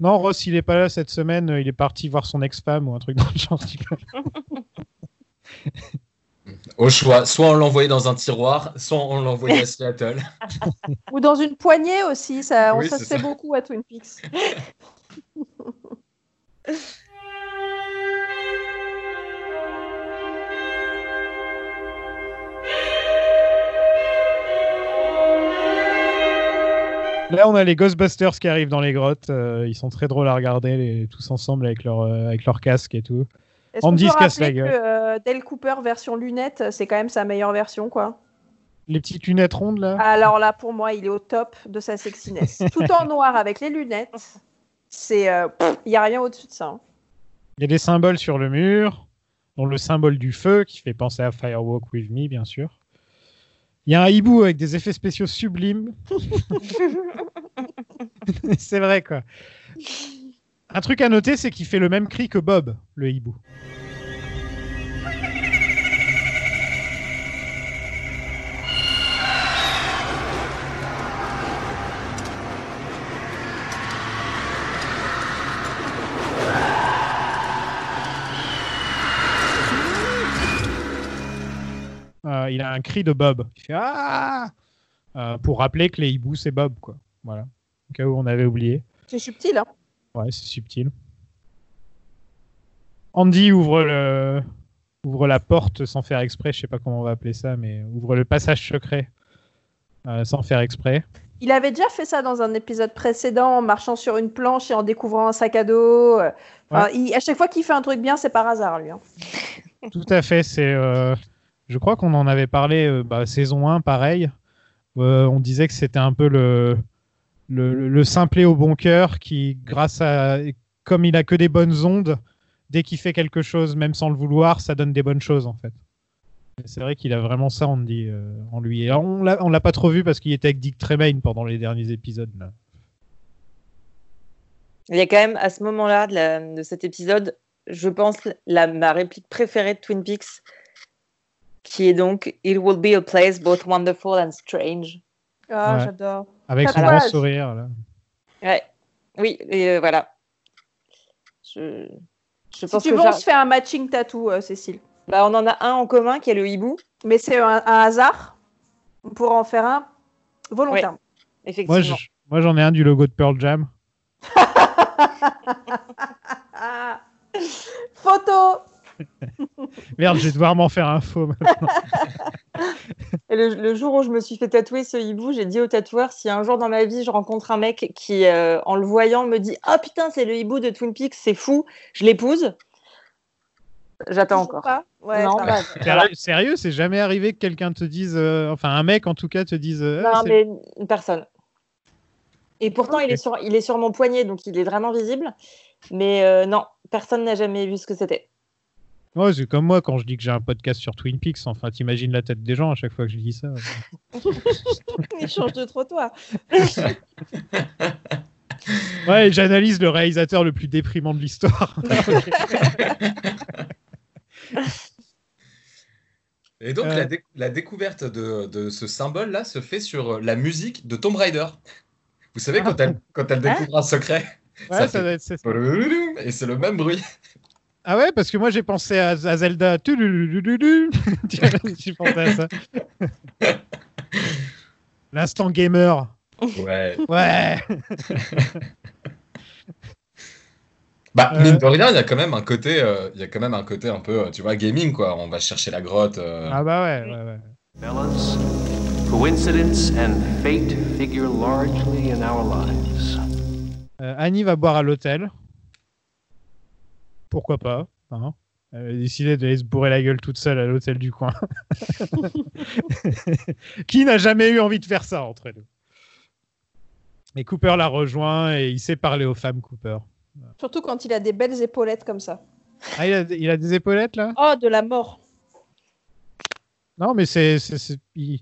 non, Ross, il est pas là cette semaine, euh, il est parti voir son ex-femme ou un truc dans le genre. Au choix, soit on l'envoyait dans un tiroir, soit on l'envoyait à Seattle. Ou dans une poignée aussi, ça, on- Oui, ça se fait beaucoup à Twin Peaks. Là, on a les Ghostbusters qui arrivent dans les grottes. euh, ils sont très drôles à regarder, les- tous ensemble avec leur, euh, avec leur casque et tout. Andy se casse la rappeler que gueule. euh, Dale Cooper version lunettes, c'est quand même sa meilleure version, quoi. Les petites lunettes rondes, là. Alors là, pour moi, il est au top de sa sexiness. Tout en noir avec les lunettes, c'est, il y a rien au-dessus de ça. hein. Il y a des symboles sur le mur, dont le symbole du feu qui fait penser à Firewalk with Me, bien sûr. Il y a un hibou avec des effets spéciaux sublimes. c'est vrai, quoi. Un truc à noter, c'est qu'il fait le même cri que Bob, le hibou. Euh, il a un cri de Bob. Il fait Ah Euh, Pour rappeler que les hiboux, c'est Bob, quoi. Voilà. Au cas où on avait oublié. C'est subtil, hein. Ouais, c'est subtil. Andy ouvre le ouvre la porte sans faire exprès, je sais pas comment on va appeler ça, mais ouvre le passage secret euh, sans faire exprès. Il avait déjà fait ça dans un épisode précédent, en marchant sur une planche et en découvrant un sac à dos. il- à chaque fois qu'il fait un truc bien, c'est par hasard, lui. hein. Tout à fait, c'est euh, je crois qu'on en avait parlé euh, bah, saison 1 pareil. Euh, on disait que c'était un peu le le, le- le simplet au bon cœur qui grâce à comme il a que des bonnes ondes, dès qu'il fait quelque chose même sans le vouloir, ça donne des bonnes choses en fait. C'est vrai qu'il a vraiment ça Andy euh, en lui. Et on l'a on pas trop vu parce qu'il était avec Dick Tremaine pendant les derniers épisodes. Il y a quand même, à ce moment-là de, de cet épisode, je pense, la, ma réplique préférée de Twin Peaks, qui est donc It will be a place both wonderful and strange. Ah, Ouais. j'adore. Avec son grand sourire. Là. Ouais. Oui, et euh, voilà. Je, je Si pense tu que veux, on se fait un matching tattoo, euh, Cécile. bah, on en a un en commun qui est le hibou, Mais c'est un, un hasard. On pourra en faire un volontairement. effectivement. Moi, je- moi, j'en ai un du logo de Pearl Jam. Photo Merde, je vais devoir m'en faire un faux. maintenant. Et le, le jour où je me suis fait tatouer ce hibou, j'ai dit au tatoueur si un jour dans ma vie je rencontre un mec qui, euh, en le voyant, me dit Ah putain, c'est le hibou de Twin Peaks, c'est fou, je l'épouse. J'attends encore. pas Ouais, Non, ça bah, va. Sérieux, c'est jamais arrivé que quelqu'un te dise, euh, enfin un mec en tout cas te dise. euh, Non, mais une personne. Et pourtant, il, est sur, il est sur mon poignet, donc il est vraiment visible. Mais euh, non, personne n'a jamais vu ce que c'était. Ouais, c'est comme moi quand je dis que j'ai un podcast sur Twin Peaks. Enfin, t'imagines la tête des gens à chaque fois que je dis ça. Il change de trottoir. Ouais, et j'analyse le réalisateur le plus déprimant de l'histoire. Et donc, Euh. la, dé- la découverte de, de ce symbole-là se fait sur euh, la musique de Tomb Raider. Vous savez, quand elle, quand elle découvre un secret, Ouais, ça ça fait- doit être- et c'est le même bruit. Ah ouais, parce que moi j'ai pensé à, à Zelda. J'ai pensé à ça. L'instant gamer. Ouais. Ouais. Bah, Euh. mine de rien, il y a quand même un côté, euh, il y a quand même un côté un peu, euh, tu vois, gaming, quoi. On va chercher la grotte. euh. Ah bah ouais, ouais, ouais. Fellas, coincidence and fate figure largely in our lives. Euh, Annie va boire à l'hôtel. Pourquoi pas hein Elle a décidé d'aller se bourrer la gueule toute seule à l'hôtel du coin. Qui n'a jamais eu envie de faire ça entre nous? Et Cooper la rejoint et il sait parler aux femmes, Cooper. Surtout quand il a des belles épaulettes comme ça. Ah, il a, il a des épaulettes là? Oh, de la mort. Non, mais c'est. c'est- c'est- il...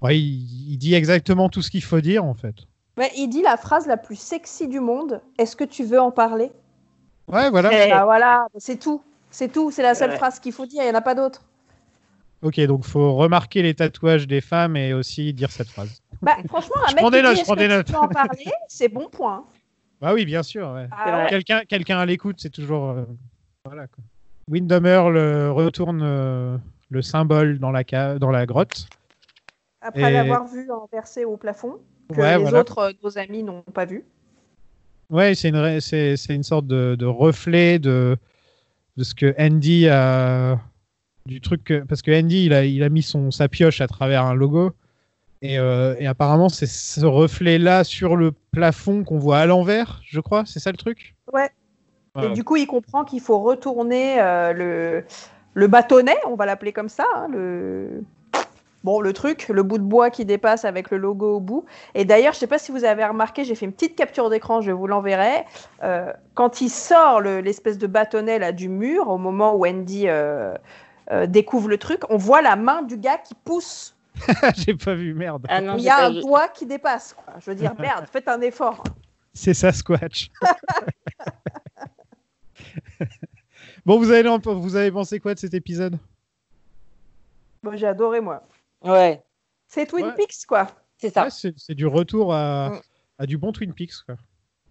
Ouais, il, il dit exactement tout ce qu'il faut dire en fait. Ouais, il dit la phrase la plus sexy du monde. Est-ce que tu veux en parler? Ouais, voilà. Bah voilà, c'est tout. C'est tout. C'est la seule Ouais. phrase qu'il faut dire. Il n'y en a pas d'autre. Ok, donc faut remarquer les tatouages des femmes et aussi dire cette phrase. Bah, franchement, un Je mec prends qui des notes, je prends notes. en parler, c'est bon point. Bah oui, bien sûr. ouais. Ah ouais. Quelqu'un quelqu'un à l'écoute, c'est toujours. euh, Voilà quoi. Windhammer le, retourne euh, le symbole dans la, ca- dans la grotte. Après Et- l'avoir vu renversé au plafond, que Ouais, les voilà. autres, euh, nos amis, n'ont pas vu. Ouais, c'est une, ré- c'est, c'est une sorte de, de reflet de, de ce que Andy a. Du truc que- parce que Andy, il a, il a mis son, sa pioche à travers un logo. Et, euh, et apparemment, c'est ce reflet-là sur le plafond qu'on voit à l'envers, je crois. C'est ça le truc? Ouais. Ouais. Et du coup, il comprend qu'il faut retourner euh, le, le bâtonnet, on va l'appeler comme ça, hein, le... Bon, le truc, le bout de bois qui dépasse avec le logo au bout. Et d'ailleurs, je sais pas si vous avez remarqué, j'ai fait une petite capture d'écran, je vous l'enverrai. Euh, quand il sort le- l'espèce de bâtonnet là, du mur, au moment où Andy euh, euh, découvre le truc, on voit la main du gars qui pousse. J'ai pas vu, merde. Ah non, il y a un vu. doigt qui dépasse. quoi. Je veux dire, merde, faites un effort. C'est Sasquatch. bon, vous avez, vous avez pensé quoi de cet épisode? Bon, j'ai adoré, moi. Ouais, C'est Twin Ouais. Peaks, quoi. c'est ça. Ouais, c'est, du retour à, Mm. à du bon Twin Peaks. Quoi.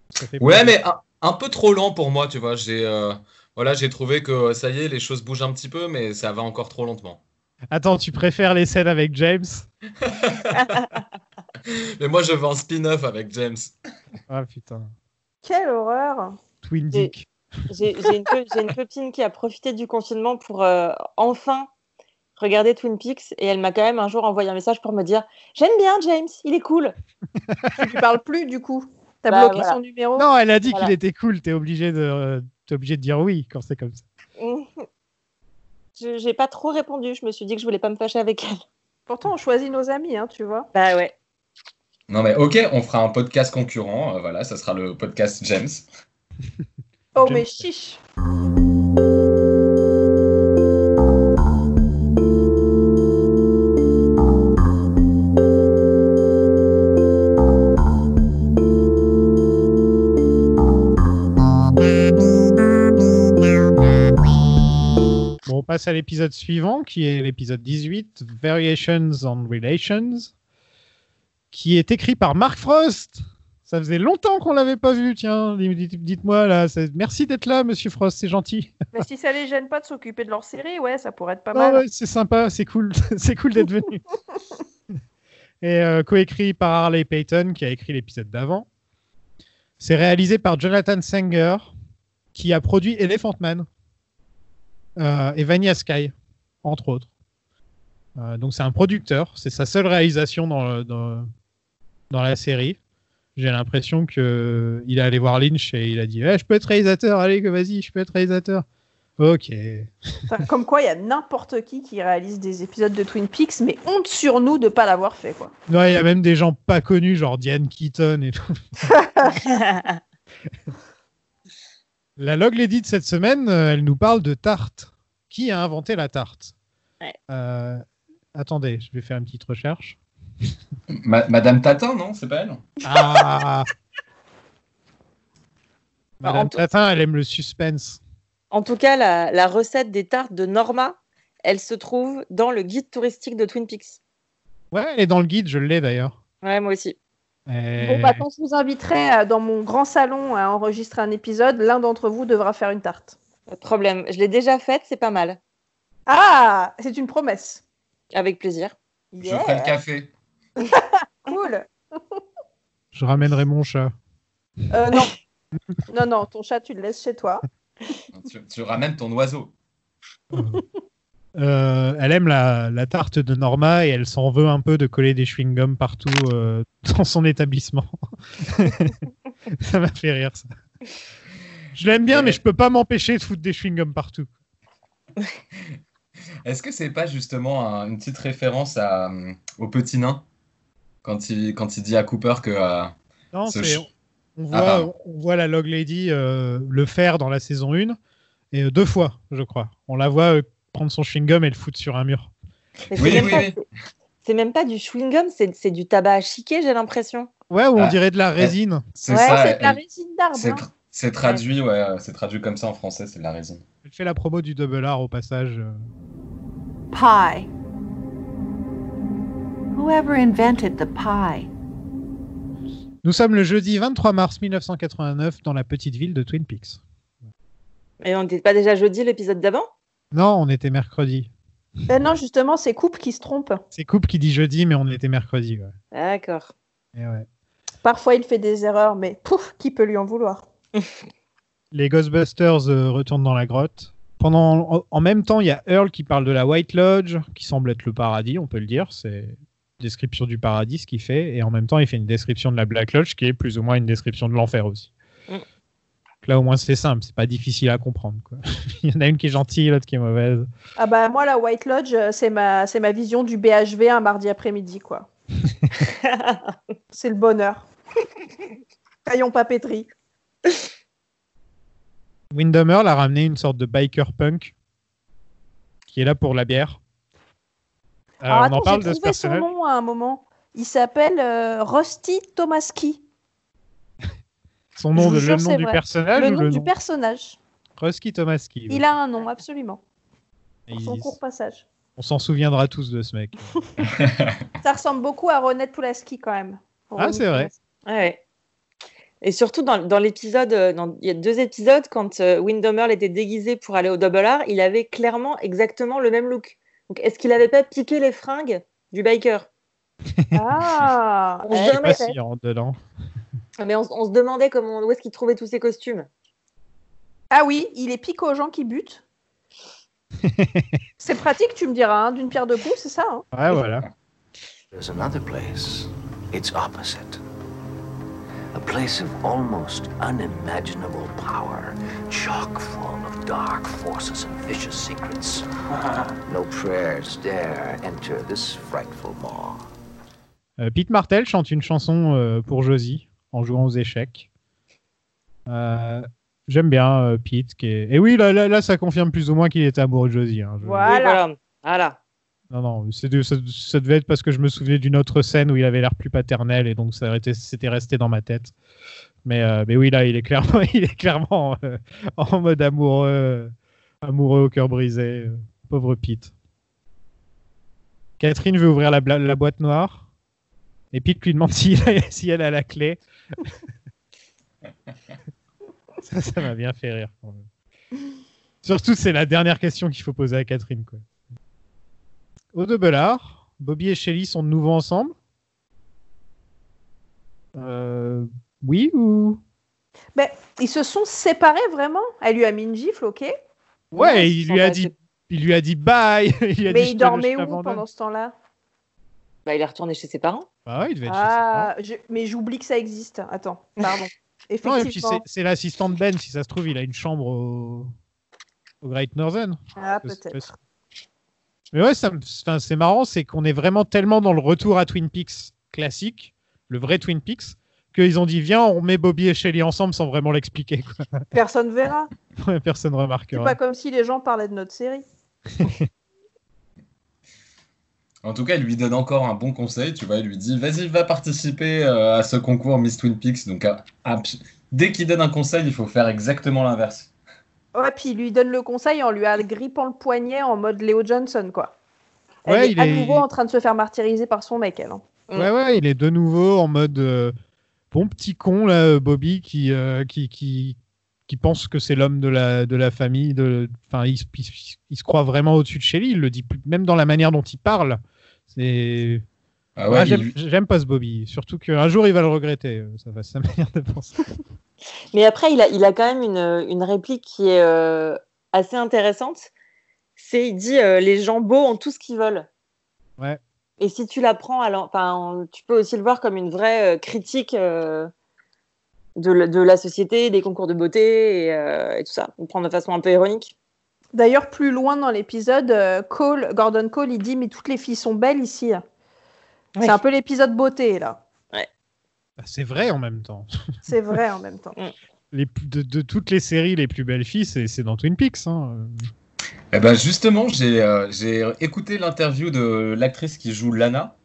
Ça fait Ouais, plaisir. mais un, un peu trop lent pour moi, tu vois. J'ai, euh, voilà, j'ai trouvé que euh, ça y est, les choses bougent un petit peu, mais ça va encore trop lentement. Attends, tu préfères les scènes avec James? Mais moi, je veux un spin-off avec James. Ah putain, Quelle horreur. Twin Dick. J'ai j'ai une, co- j'ai une copine qui a profité du confinement pour euh, enfin regarder Twin Peaks et elle m'a quand même un jour envoyé un message pour me dire J'aime bien James, il est cool. Tu lui parles plus, du coup. T'as Bah, bloqué voilà. son numéro. Non, elle a dit Voilà. qu'il était cool. T'es obligé de, obligé de dire oui quand c'est comme ça. Je- J'ai pas trop répondu, je me suis dit que je voulais pas me fâcher avec elle. Pourtant, on choisit nos amis, hein, tu vois. Bah ouais. Non, mais ok, on fera un podcast concurrent. euh, voilà, ça sera le podcast James. Oh, mais chiche. Passe à l'épisode suivant, qui est l'épisode 18, Variations on Relations. qui est écrit par Mark Frost. Ça faisait longtemps qu'on l'avait pas vu, tiens. Dites- Dites-moi là. Merci d'être là, Monsieur Frost, c'est gentil. Mais si ça les gêne pas de s'occuper de leur série, ouais, ça pourrait être pas Ah mal. ouais, c'est sympa, c'est cool, c'est cool d'être venu. Et euh, coécrit par Harley Payton, qui a écrit l'épisode d'avant. C'est réalisé par Jonathan Sanger, qui a produit Elephant Man euh, et Vanilla Sky, entre autres. Euh, donc c'est un producteur, c'est sa seule réalisation dans, le- dans, dans la série. J'ai l'impression que il est allé voir Lynch et il a dit Eh, Je peux être réalisateur, allez, vas-y, je peux être réalisateur. Ok. Comme quoi, il y a n'importe qui qui réalise des épisodes de Twin Peaks, mais honte sur nous de pas l'avoir fait, quoi. Ouais, il y a même des gens pas connus, genre Diane Keaton et tout. La Log Lady de cette semaine, euh, elle nous parle de tarte. Qui a inventé la tarte Ouais. Euh, Attendez, je vais faire une petite recherche. Ma- Madame Tatin, non C'est pas elle Ah Bah, Madame Tatin, elle aime le suspense. En tout cas, la, la recette des tartes de Norma, elle se trouve dans le guide touristique de Twin Peaks. Ouais, elle est dans le guide, je l'ai d'ailleurs. Ouais, moi aussi. Et- Bon, bah, quand je vous inviterai euh, dans mon grand salon à enregistrer un épisode, l'un d'entre vous devra faire une tarte. Pas de problème. Je l'ai déjà faite, c'est pas mal. Ah, c'est une promesse. Avec plaisir. Je Yeah, ferai le café. cool. Je ramènerai mon chat. Euh, non. non, non, ton chat, tu le laisses chez toi. Tu, tu ramènes ton oiseau. Euh, elle aime la, la tarte de Norma et elle s'en veut un peu de coller des chewing-gums partout euh, dans son établissement. ça m'a fait rire ça. Je l'aime bien, mais je peux pas m'empêcher de foutre des chewing-gums partout. Est-ce que c'est pas justement un- une petite référence à, euh, au petit nain? Quand il, quand il dit à Cooper que. Non, ce on, Ah, voit, pardon. on voit la Log Lady le faire dans la saison 1 et deux fois, je crois. On la voit prendre son chewing-gum et le foutre sur un mur. Mais c'est Oui, même oui, pas- oui. c'est- C'est même pas du chewing-gum, c'est c'est du tabac à chiquer, j'ai l'impression. Ouais, ou on Ah. dirait de la résine. C'est Ouais, ça. c'est de la elle- résine d'arbre. c'est hein. c'est traduit, ouais, euh, c'est traduit comme ça en français, c'est de la résine. Elle fait la promo du double R au passage. euh. Pie. Whoever invented the pie? Nous sommes le jeudi 23 mars 1989 dans la petite ville de Twin Peaks. Et on n'était pas déjà jeudi l'épisode d'avant? Non, on était mercredi. Euh, non, justement, c'est Coupe qui se trompe. C'est Coupe qui dit jeudi, mais on était mercredi. Ouais. D'accord. Et ouais. Parfois, il fait des erreurs, mais pouf, qui peut lui en vouloir? Les Ghostbusters euh, retournent dans la grotte. Pendant, en, en même temps, il y a Earl qui parle de la White Lodge, qui semble être le paradis, on peut le dire. C'est une description du paradis ce qu'il fait. Et en même temps, il fait une description de la Black Lodge, qui est plus ou moins une description de l'enfer aussi. Là, au moins, c'est simple. C'est pas difficile à comprendre. quoi. il y en a une qui est gentille, l'autre qui est mauvaise. Ah bah moi, la White Lodge, euh, c'est ma, c'est ma vision du BHV un mardi après-midi, quoi. c'est le bonheur. Crayon papeterie. Windham Earl a ramené une sorte de biker punk qui est là pour la bière. Euh, Alors on en attends, parle j'ai de ce trouvé son personnage. nom à un moment. Il s'appelle euh, Rusty Tomaski. Son nom, de, le jure, nom du vrai. personnage le ou nom le du nom personnage. Rusky Tomaski. Il a un nom, absolument. Pour son court passage. On s'en souviendra tous de ce mec. Ça ressemble beaucoup à Ronette Pulaski quand même. Ah, c'est vrai. Ouais. Et surtout dans, dans l'épisode, euh, il y a deux épisodes, quand euh, était déguisé pour aller au Double R, il avait clairement exactement le même look. Donc est-ce qu'il n'avait pas piqué les fringues du biker? Ah, On se dedans. Mais on, on se demandait comment, où est-ce qu'il trouvait tous ces costumes. Ah oui, il est pique aux gens qui butent. c'est pratique, tu me diras, hein, d'une pierre deux coups, c'est ça. hein. Ouais, voilà. There's another place. It's opposite. A place of almost unimaginable power, chock full of dark forces and vicious secrets. no prayers dare enter this frightful maw. Euh, Pete Martel chante une chanson euh, pour Josie en jouant aux échecs. Euh, J'aime bien euh, Pete. Qui est... Et oui, là, là, là, ça confirme plus ou moins qu'il était amoureux de Josie. hein. Je- Voilà. Oui, voilà. Non, non, de- ça, ça devait être parce que je me souvenais d'une autre scène où il avait l'air plus paternel et donc ça c'était resté dans ma tête. Mais, euh, mais oui, là, il est clairement, il est clairement euh, en mode amoureux, amoureux au cœur brisé. pauvre Pete. Catherine veut ouvrir la boîte noire. Et Pete lui demande si, si elle a la clé. ça, ça m'a bien fait rire. quand même. Surtout, c'est la dernière question qu'il faut poser à Catherine. Quoi. Au de Bellard, Bobby et Shelly sont de nouveau ensemble? Euh, Oui ou? Ben, ils se sont séparés vraiment? Elle lui a mis une gifle, ok. Ouais, il lui a dit, il lui a dit bye. il a dit, Mais il dormait où pendant ce temps-là? Bah, il est retourné chez ses parents. Bah ouais, il devait être chez ses parents. Ah, je- mais j'oublie que ça existe. Attends, pardon. Non, et puis Effectivement. c'est- c'est l'assistant de Ben, si ça se trouve, il a une chambre au, au Great Northern. Ah, Peut- peut-être. Mais ouais, c'est marrant, c'est qu'on est vraiment tellement dans le retour à Twin Peaks classique, le vrai Twin Peaks, qu'ils ont dit viens, on met Bobby et Shelly ensemble sans vraiment l'expliquer. Personne verra. Ouais, Personne C'est remarquera. pas comme si les gens parlaient de notre série. En tout cas, il lui donne encore un bon conseil, tu vois, il lui dit vas-y, va participer euh, à ce concours Miss Twin Peaks. Donc, à- à- dès qu'il donne un conseil, il faut faire exactement l'inverse. Ouais, puis il lui donne le conseil en lui agrippant le poignet en mode Léo Johnson, quoi. Elle Ouais, est il à est- nouveau en train de se faire martyriser par son mec, elle. hein. Ouais, ouais, il est de nouveau en mode euh, bon petit con, là, Bobby, qui, euh, qui, qui, qui pense que c'est l'homme de la, de la famille. De... Enfin, il, se- il se- il se croit vraiment au-dessus de Shelly. Il le dit plus- même dans la manière dont il parle. C'est. Ah Ouais, ouais, j'aime il- j'aime pas ce Bobby. Surtout qu'un jour, il va le regretter. euh, Ça va, sa manière de penser. Mais après, il a, il a quand même une, une réplique qui est euh, assez intéressante. C'est, il dit, euh, les gens beaux ont tout ce qu'ils veulent. Ouais. Et si tu la prends, alors, tu peux aussi le voir comme une vraie euh, critique euh, de, la- de la société, des concours de beauté et, euh, et tout ça. On prend de façon un peu ironique. D'ailleurs, plus loin dans l'épisode, euh, Cole, Gordon Cole, il dit Mais toutes les filles sont belles ici. Ouais. C'est un peu l'épisode beauté, là. Bah, c'est vrai en même temps. C'est vrai en même temps. Les, plus- de, de toutes les séries, les plus belles filles, c'est c'est dans Twin Peaks. hein. Eh ben justement, j'ai euh, j'ai écouté l'interview de l'actrice qui joue Lana.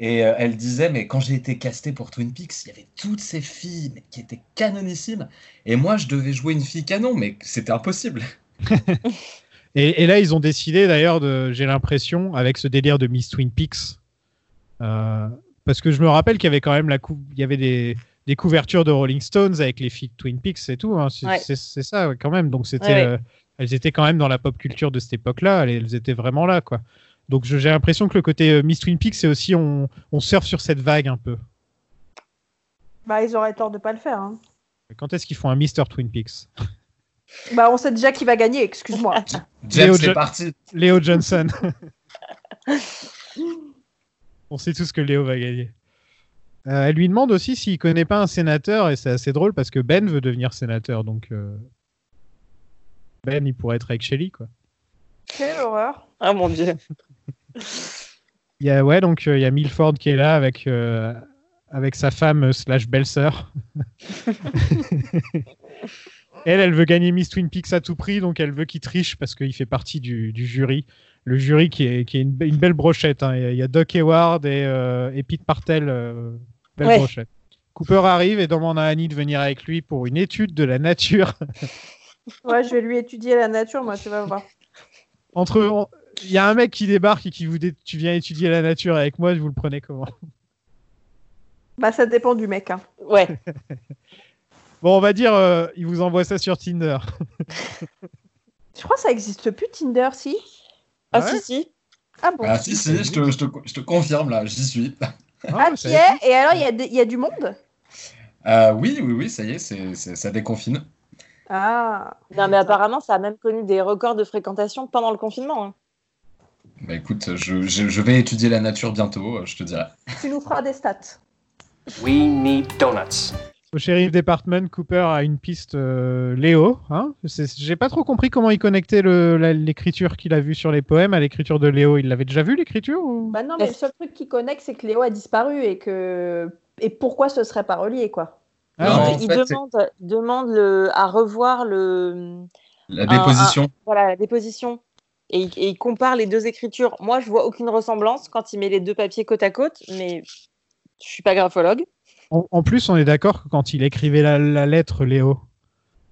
Et euh, elle disait, mais quand j'ai été castée pour Twin Peaks, il y avait toutes ces filles mais qui étaient canonissimes. Et moi, je devais jouer une fille canon, mais c'était impossible. Et, et là, ils ont décidé d'ailleurs, de, j'ai l'impression, avec ce délire de Miss Twin Peaks, euh, parce que je me rappelle qu'il y avait quand même la cou- il y avait des, des couvertures de Rolling Stones avec les filles de Twin Peaks et tout. hein. C'est Ouais. ça quand même. Donc c'était, Ouais, ouais. euh, elles étaient quand même dans la pop culture de cette époque-là. Elles, elles étaient vraiment là, quoi. Donc je- j'ai l'impression que le côté euh, Miss Twin Peaks, c'est aussi on, on surfe sur cette vague un peu. Bah, ils auraient tort de pas le faire. hein. Quand est-ce qu'ils font un Mister Twin Peaks? Bah, on sait déjà qui va gagner, excuse-moi. James, Léo c'est Jo- parti. Léo Johnson. On sait tous que Léo va gagner. Euh, elle lui demande aussi s'il connaît pas un sénateur, et c'est assez drôle parce que Ben veut devenir sénateur, donc euh, Ben il pourrait être avec Shelly quoi. Quelle horreur. Ah mon dieu. Il y a ouais donc euh, il y a Milford qui est là avec euh, avec sa femme slash belle-sœur. elle elle veut gagner Miss Twin Peaks à tout prix donc elle veut qu'il triche parce qu'il fait partie du, du jury. Le jury qui est, qui est une, be- une belle brochette. hein. Il y a- Doc Hayward et, euh, et Pete Partel. euh, belle Ouais. brochette. Cooper arrive et demande à Annie de venir avec lui pour une étude de la nature. Ouais, je vais lui étudier la nature, moi, tu vas voir. Entre, il y a un mec qui débarque et qui vous dit tu viens étudier la nature avec moi, vous le prenez comment? Bah, ça dépend du mec. hein. Ouais. Bon, on va dire, euh, il vous envoie ça sur Tinder. Je crois que ça existe plus, Tinder, si? Ah Ouais. si, si. Ah bon Ah si, si, je te, je te- je te confirme, là, j'y suis. Ah, es? Et alors, il y, a des- il y a du monde? Euh, oui, oui, oui, ça y est, c'est, c'est- ça déconfine. Ah. Non, mais apparemment, ça a même connu des records de fréquentation pendant le confinement. hein. Bah écoute, je, je- je vais étudier la nature bientôt, euh, je te dirai. Tu nous feras des stats. We need donuts. Au shérif department, Cooper a une piste euh, Léo. Hein J'ai pas trop compris comment il connectait l'écriture qu'il a vue sur les poèmes à l'écriture de Léo. Il l'avait déjà vu l'écriture ou... Bah non, mais le seul truc qui connecte, c'est que Léo a disparu et que. Et pourquoi ce serait pas relié, quoi? Ah, Non, en il fait, demande, demande le, à revoir le, La Un- déposition. voilà, la déposition. Et, il- et il compare les deux écritures. Moi, je vois aucune ressemblance quand il met les deux papiers côte à côte, mais je suis pas graphologue. En, en plus, on est d'accord que quand il écrivait la, la lettre, Léo,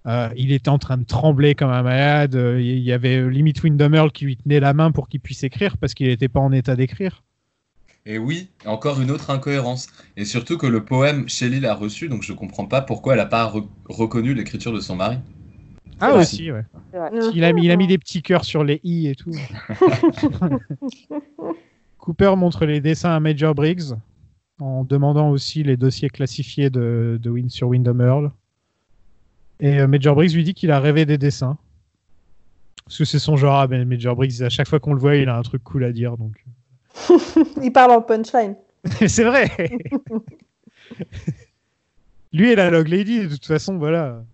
euh, il était en train de trembler comme un malade. Euh, Il y avait limite Windham Earl qui lui tenait la main pour qu'il puisse écrire parce qu'il n'était pas en état d'écrire. Et oui, encore une autre incohérence. Et surtout que le poème, Shelley l'a reçu, donc je comprends pas pourquoi elle a pas re- reconnu l'écriture de son mari. Ah aussi, ouais. Vrai. Il a, mis, il a mis des petits cœurs sur les i et tout. Cooper montre les dessins à Major Briggs en demandant aussi les dossiers classifiés de, de Win sur Wyndham Earl. Et euh, Major Briggs lui dit qu'il a rêvé des dessins. Parce que c'est son genre, ah, ben, Major Briggs, à chaque fois qu'on le voit, il a un truc cool à dire. Donc... Il parle en punchline. c'est vrai Lui et la Log Lady, de toute façon, voilà.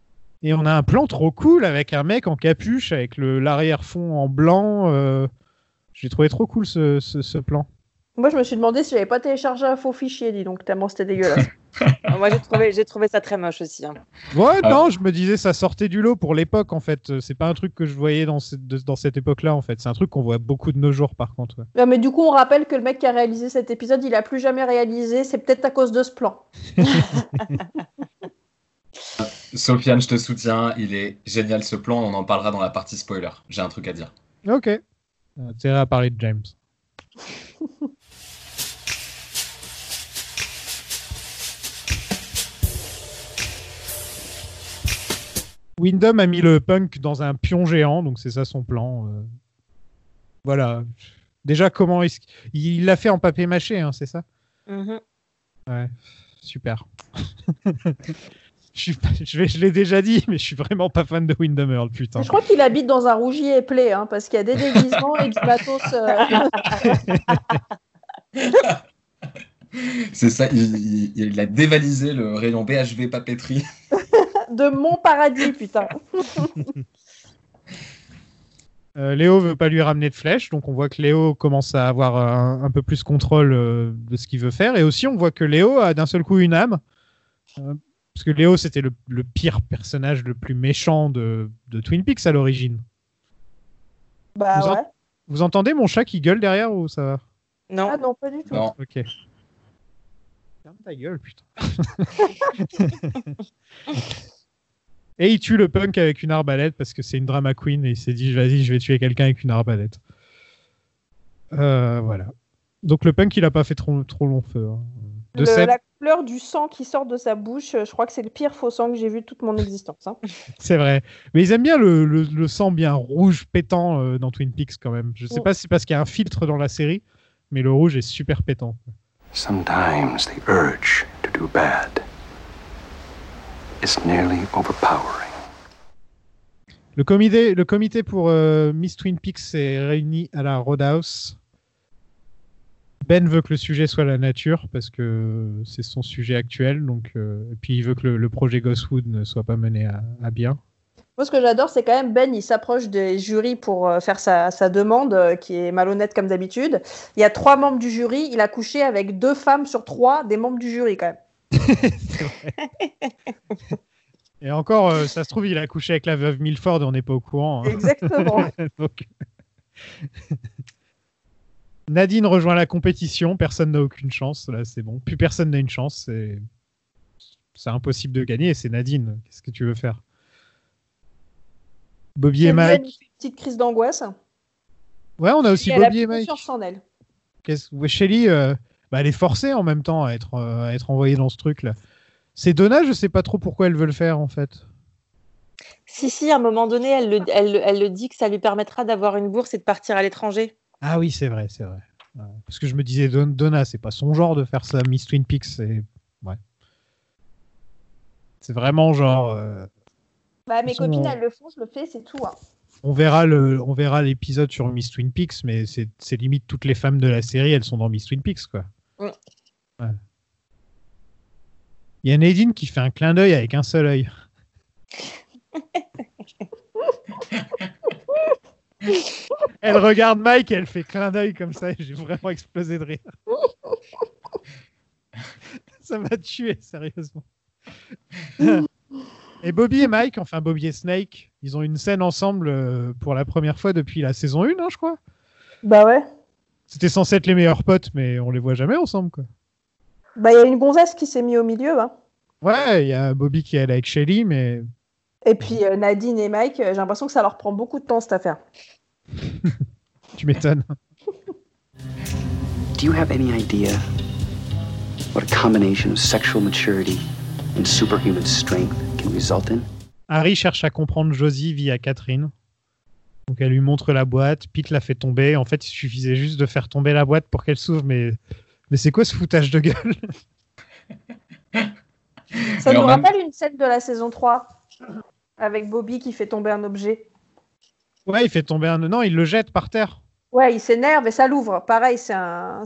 Et on a un plan trop cool avec un mec en capuche, avec le- l'arrière-fond en blanc. euh, J'ai trouvé trop cool ce, ce- ce plan. Moi, je me suis demandé si j'avais pas téléchargé un faux fichier, dis donc, tellement c'était dégueulasse. Moi, j'ai trouvé, j'ai trouvé ça très moche aussi. hein. Ouais, Ah. non, je me disais ça sortait du lot pour l'époque en fait. C'est pas un truc que je voyais dans, de- dans cette époque-là en fait. C'est un truc qu'on voit beaucoup de nos jours par contre. ouais. Ouais, mais du coup, on rappelle que le mec qui a réalisé cet épisode, il a plus jamais réalisé. C'est peut-être à cause de ce plan. Sofiane, je te soutiens, il est génial ce plan, on en parlera dans la partie spoiler. J'ai un truc à dire. Ok. Intérêt à parler de James. Wyndham a mis le punk dans un pion géant, donc c'est ça son plan. euh. Voilà. Déjà, comment est-ce il l'a fait en papier mâché, hein, c'est ça? Mhm. Ouais, super. je suis pas- je vais- je l'ai déjà dit, mais je suis vraiment pas fan de Wyndham Earl, putain. Je crois qu'il habite dans un rougier éplé, hein, parce qu'il y a des déguisements et du matos euh, C'est ça, il, il- il a dévalisé le rayon BHV papeterie. de mon paradis, putain. Euh, Léo veut pas lui ramener de flèches, donc on voit que Léo commence à avoir un, un peu plus contrôle euh, de ce qu'il veut faire. Et aussi, on voit que Léo a d'un seul coup une âme. Euh, parce que Léo, c'était le, le pire personnage, le plus méchant de, de Twin Peaks à l'origine. Bah Vous en- ouais. Vous entendez mon chat qui gueule derrière ou ça va? Non. Ah non, pas du tout. Non. Ok. Ferme ta gueule, putain. et il tue le punk avec une arbalète parce que c'est une drama queen et il s'est dit vas-y, je vais tuer quelqu'un avec une arbalète. Euh, voilà. Donc le punk, il a pas fait trop, trop long feu. hein. De Le- Seb, la couleur du sang qui sort de sa bouche, euh, je crois que c'est le pire faux sang que j'ai vu de toute mon existence. hein. c'est vrai. Mais ils aiment bien le, le- le sang bien rouge pétant euh, dans Twin Peaks quand même. Je sais Mm. pas si c'est parce qu'il y a un filtre dans la série, mais le rouge est super pétant. Sometimes the urge to do bad is nearly overpowering. Le comité, le comité pour euh, Miss Twin Peaks s'est réuni à la Roadhouse. Ben veut que le sujet soit la nature parce que c'est son sujet actuel. Donc, euh, et puis il veut que le, le projet Ghostwood ne soit pas mené à, à bien. Moi, ce que j'adore, c'est quand même Ben, il s'approche des jurys pour euh, faire sa, sa demande, euh, qui est malhonnête comme d'habitude. Il y a trois membres du jury, il a couché avec deux femmes sur trois des membres du jury quand même. Et encore, euh, ça se trouve, il a couché avec la veuve Milford et on n'est pas au courant. hein. Exactement. Donc- Nadine rejoint la compétition. Personne n'a aucune chance. Là, c'est bon. Plus personne n'a une chance. C'est c'est impossible de gagner. C'est Nadine. Qu'est-ce que tu veux faire? Bobby et Mike. une petite crise d'angoisse. Ouais, on a aussi Et elle a Bobby et Mike. en elle. Qu'est-ce- ouais, Shelly, euh, bah, elle est forcée en même temps à être, euh, à être envoyée dans ce truc-là. C'est Donna, je sais pas trop pourquoi elle veut le faire en fait. Si, si, à un moment donné, elle le, elle, le- elle le dit que ça lui permettra d'avoir une bourse et de partir à l'étranger. Ah oui, c'est vrai, c'est vrai. Ouais. Parce que je me disais, Don- Donna, c'est pas son genre de faire ça. Miss Twin Peaks, c'est. Ouais. C'est vraiment genre. euh, Bah, mes copines, elles le font, je le fais, c'est tout. hein. on verra le, on verra l'épisode sur Miss Twin Peaks, mais c'est c'est limite toutes les femmes de la série, elles sont dans Miss Twin Peaks, quoi. Mm. Ouais. Il y a Nadine qui fait un clin d'œil avec un seul œil. elle regarde Mike et elle fait clin d'œil comme ça et j'ai vraiment explosé de rire. ça m'a tué, sérieusement. et Bobby et Mike, enfin Bobby et Snake, ils ont une scène ensemble euh, pour la première fois depuis la saison 1, hein, je crois. Bah ouais. C'était censé être les meilleurs potes, mais on les voit jamais ensemble, quoi. Bah, il y a une gonzesse qui s'est mise au milieu. Hein. Ouais, il y a Bobby qui est allé avec Shelly, mais Et puis euh, Nadine et Mike, euh, j'ai l'impression que ça leur prend beaucoup de temps cette affaire. tu m'étonnes. Do you have any idea what a combination of sexual maturity and superhuman strength can result in? Harry cherche à comprendre Josie via Catherine. Donc elle lui montre la boîte, Pete la fait tomber. En fait, il suffisait juste de faire tomber la boîte pour qu'elle s'ouvre, mais, mais c'est quoi ce foutage de gueule? Ça Mais nous même- rappelle une scène de la saison 3 avec Bobby qui fait tomber un objet. Ouais, il fait tomber un... Non, il le jette par terre. Ouais, il s'énerve et ça l'ouvre. Pareil, c'est un,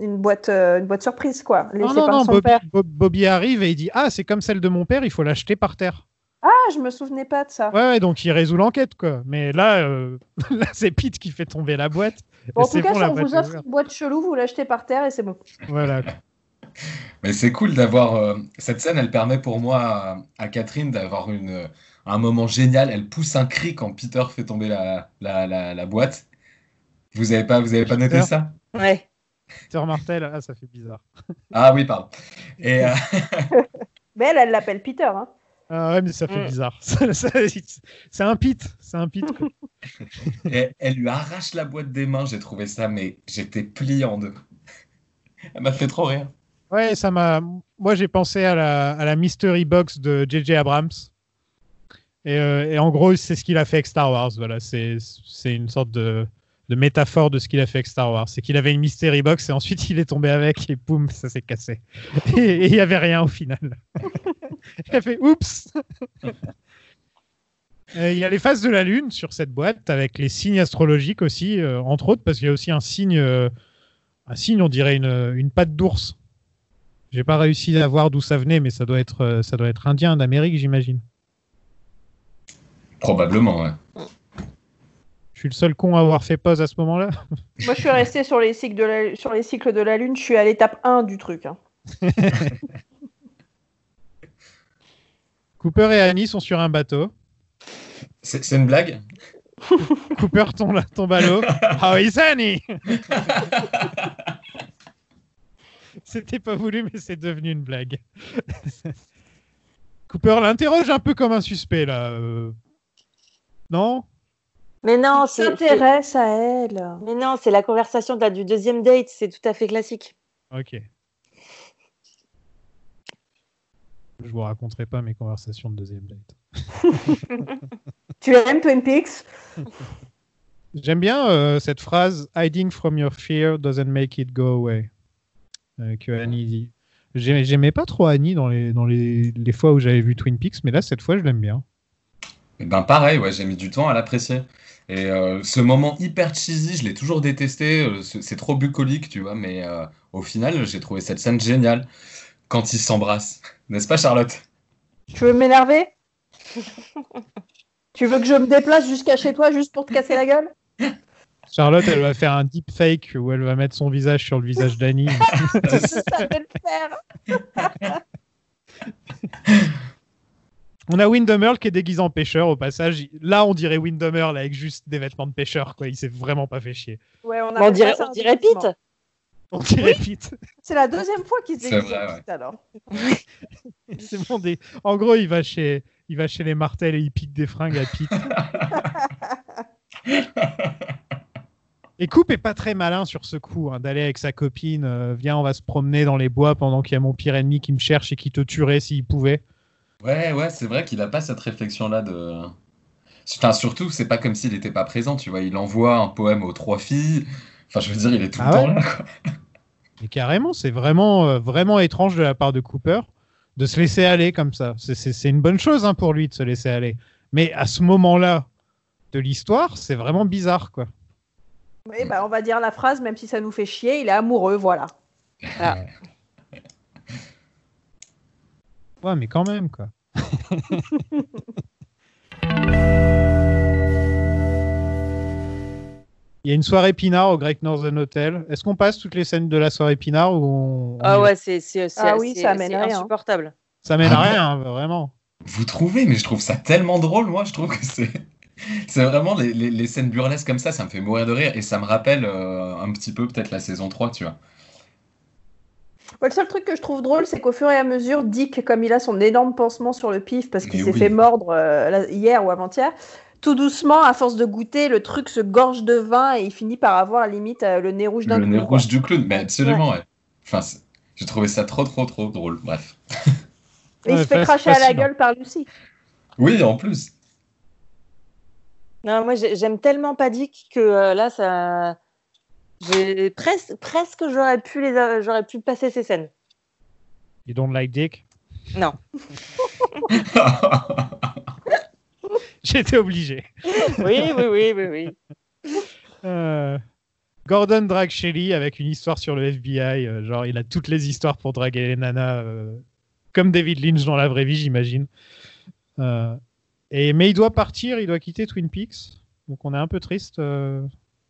une, boîte, euh, une boîte surprise, quoi. Non, Laissée non, par non, son Bobby, Bobby arrive et il dit Ah, c'est comme celle de mon père, il faut l'acheter par terre. Ah, je me souvenais pas de ça. Ouais, ouais, donc il résout l'enquête, quoi. Mais là, euh, là c'est Pete qui fait tomber la boîte. Bon, en tout cas, bon, si on boîte vous offre une boîte chelou, vous l'achetez par terre et c'est bon. Voilà. Mais c'est cool d'avoir euh, cette scène, elle permet pour moi à, à Catherine d'avoir une un moment génial. Elle pousse un cri quand Peter fait tomber la, la, la, la boîte. Vous avez pas vous avez pas noté ça? Ouais. Peter Martel, ah, ça fait bizarre. Ah oui, pardon. Et euh, Mais elle, elle l'appelle Peter. Hein. Ah ouais, mais ça fait Mm. bizarre. C'est un Pete. C'est un Pete. quoi. et elle lui arrache la boîte des mains. J'ai trouvé ça, mais j'étais plié en deux. Elle m'a fait trop rire. Ouais, ça m'a. Moi, j'ai pensé à la, à la Mystery Box de J.J. Abrams. Et, euh, et en gros, c'est ce qu'il a fait avec Star Wars. Voilà, c'est une sorte de, métaphore de ce qu'il a fait avec Star Wars. C'est qu'il avait une Mystery Box et ensuite il est tombé avec et boum, ça s'est cassé. Et il y avait rien au final. il a fait oups. Euh, Il y a les phases de la Lune sur cette boîte avec les signes astrologiques aussi, euh, entre autres, parce qu'il y a aussi un signe, un signe, on dirait une, une patte d'ours. J'ai pas réussi à voir d'où ça venait, mais ça doit être, ça doit être indien, d'Amérique, j'imagine. Probablement, ouais. Je suis le seul con à avoir fait pause à ce moment-là. Moi, je suis restée sur les, cycles de la, sur les cycles de la Lune. Je suis à l'étape 1 du truc. hein. Cooper et Annie sont sur un bateau. C'est c'est une blague? Cooper tombe, tombe à l'eau. How is Annie? C'était pas voulu, mais c'est devenu une blague. Cooper l'interroge un peu comme un suspect, là. Non? Mais non, Il s'intéresse à elle. Mais non, c'est la conversation de la- du deuxième date. C'est tout à fait classique. Ok. Je vous raconterai pas mes conversations de deuxième date. Tu aimes Twin Peaks? J'aime bien euh, cette phrase Hiding from your fear doesn't make it go away. Euh, que Annie dit. J'ai- J'aimais pas trop Annie dans les, dans les, les fois où j'avais vu Twin Peaks, mais là, cette fois, je l'aime bien. Eh Ben pareil, ouais, j'ai mis du temps à l'apprécier. Et euh, ce moment hyper cheesy, je l'ai toujours détesté. euh, c'est c'est trop bucolique, tu vois. Mais euh, au final, j'ai trouvé cette scène géniale quand ils s'embrassent. N'est-ce pas, Charlotte? Tu veux m'énerver? Tu veux que je me déplace jusqu'à chez toi juste pour te casser la gueule? Charlotte, elle va faire un deepfake où elle va mettre son visage sur le visage d'Annie. Je savais le faire. On a Windham Earl qui est déguisé en pêcheur au passage. Là, on dirait Windham Earl avec juste des vêtements de pêcheur. Quoi. Il s'est vraiment pas fait chier. Ouais, on, dirait, on. Pete. On dirait Pete. C'est la deuxième fois qu'il se déguise vrai, en ouais. Pete, alors. C'est bon, des- En gros, il va chez, il va chez les Martel et il pique des fringues à Pete. Et Coupe est pas très malin sur ce coup, hein, d'aller avec sa copine. euh, Viens, on va se promener dans les bois pendant qu'il y a mon pire ennemi qui me cherche et qui te tuerait s'il pouvait. Ouais, ouais, c'est vrai qu'il a pas cette réflexion-là de. Enfin, surtout, c'est pas comme s'il était pas présent, tu vois. Il envoie un poème aux trois filles. Enfin, je veux dire, il est tout Ah le temps ouais là, quoi. Mais carrément, c'est vraiment, euh, vraiment étrange de la part de Cooper de se laisser aller comme ça. C'est- une bonne chose hein, pour lui de se laisser aller. Mais à ce moment-là de l'histoire, c'est vraiment bizarre, quoi. Oui, bah, on va dire la phrase, même si ça nous fait chier, il est amoureux, voilà. Ah. Ouais, mais quand même, quoi. Il y a une soirée Pinard au Great Northern Hotel. Est-ce qu'on passe toutes les scènes de la soirée Pinard ou on- Ah va ouais, c'est Ah oui, ça c'est à rien. insupportable. Ça mène à Ah rien, hein, vraiment. Vous trouvez, mais je trouve ça tellement drôle, moi. Je trouve que c'est. C'est vraiment les, les- les scènes burlesques comme ça, ça me fait mourir de rire et ça me rappelle euh, un petit peu peut-être la saison 3, tu vois. Ouais, le seul truc que je trouve drôle, c'est qu'au fur et à mesure, Dick, comme il a son énorme pansement sur le pif parce qu'il s'est oui. fait mordre euh, hier ou avant-hier, tout doucement, à force de goûter, le truc se gorge de vin et il finit par avoir limite euh, le nez rouge d'un Le coup. nez quoi. rouge du clown, mais absolument, ouais. Enfin, j'ai trouvé ça trop, trop, trop drôle. Bref. Et il se fait cracher à la gueule par Lucie. Oui, en plus. Non, moi j'ai- j'aime tellement Paddick que euh, là, ça. J'ai- Presque, presque j'aurais pu, les... j'aurais pu passer ces scènes. You don't like dick? Non. J'étais obligé. Oui, oui, oui, oui, oui. Euh, Gordon drague Shelly avec une histoire sur le FBI. euh, genre, il a toutes les histoires pour draguer les nanas, euh, comme David Lynch dans la vraie vie, j'imagine. Et, mais il doit partir, il doit quitter Twin Peaks. Donc on est un peu triste.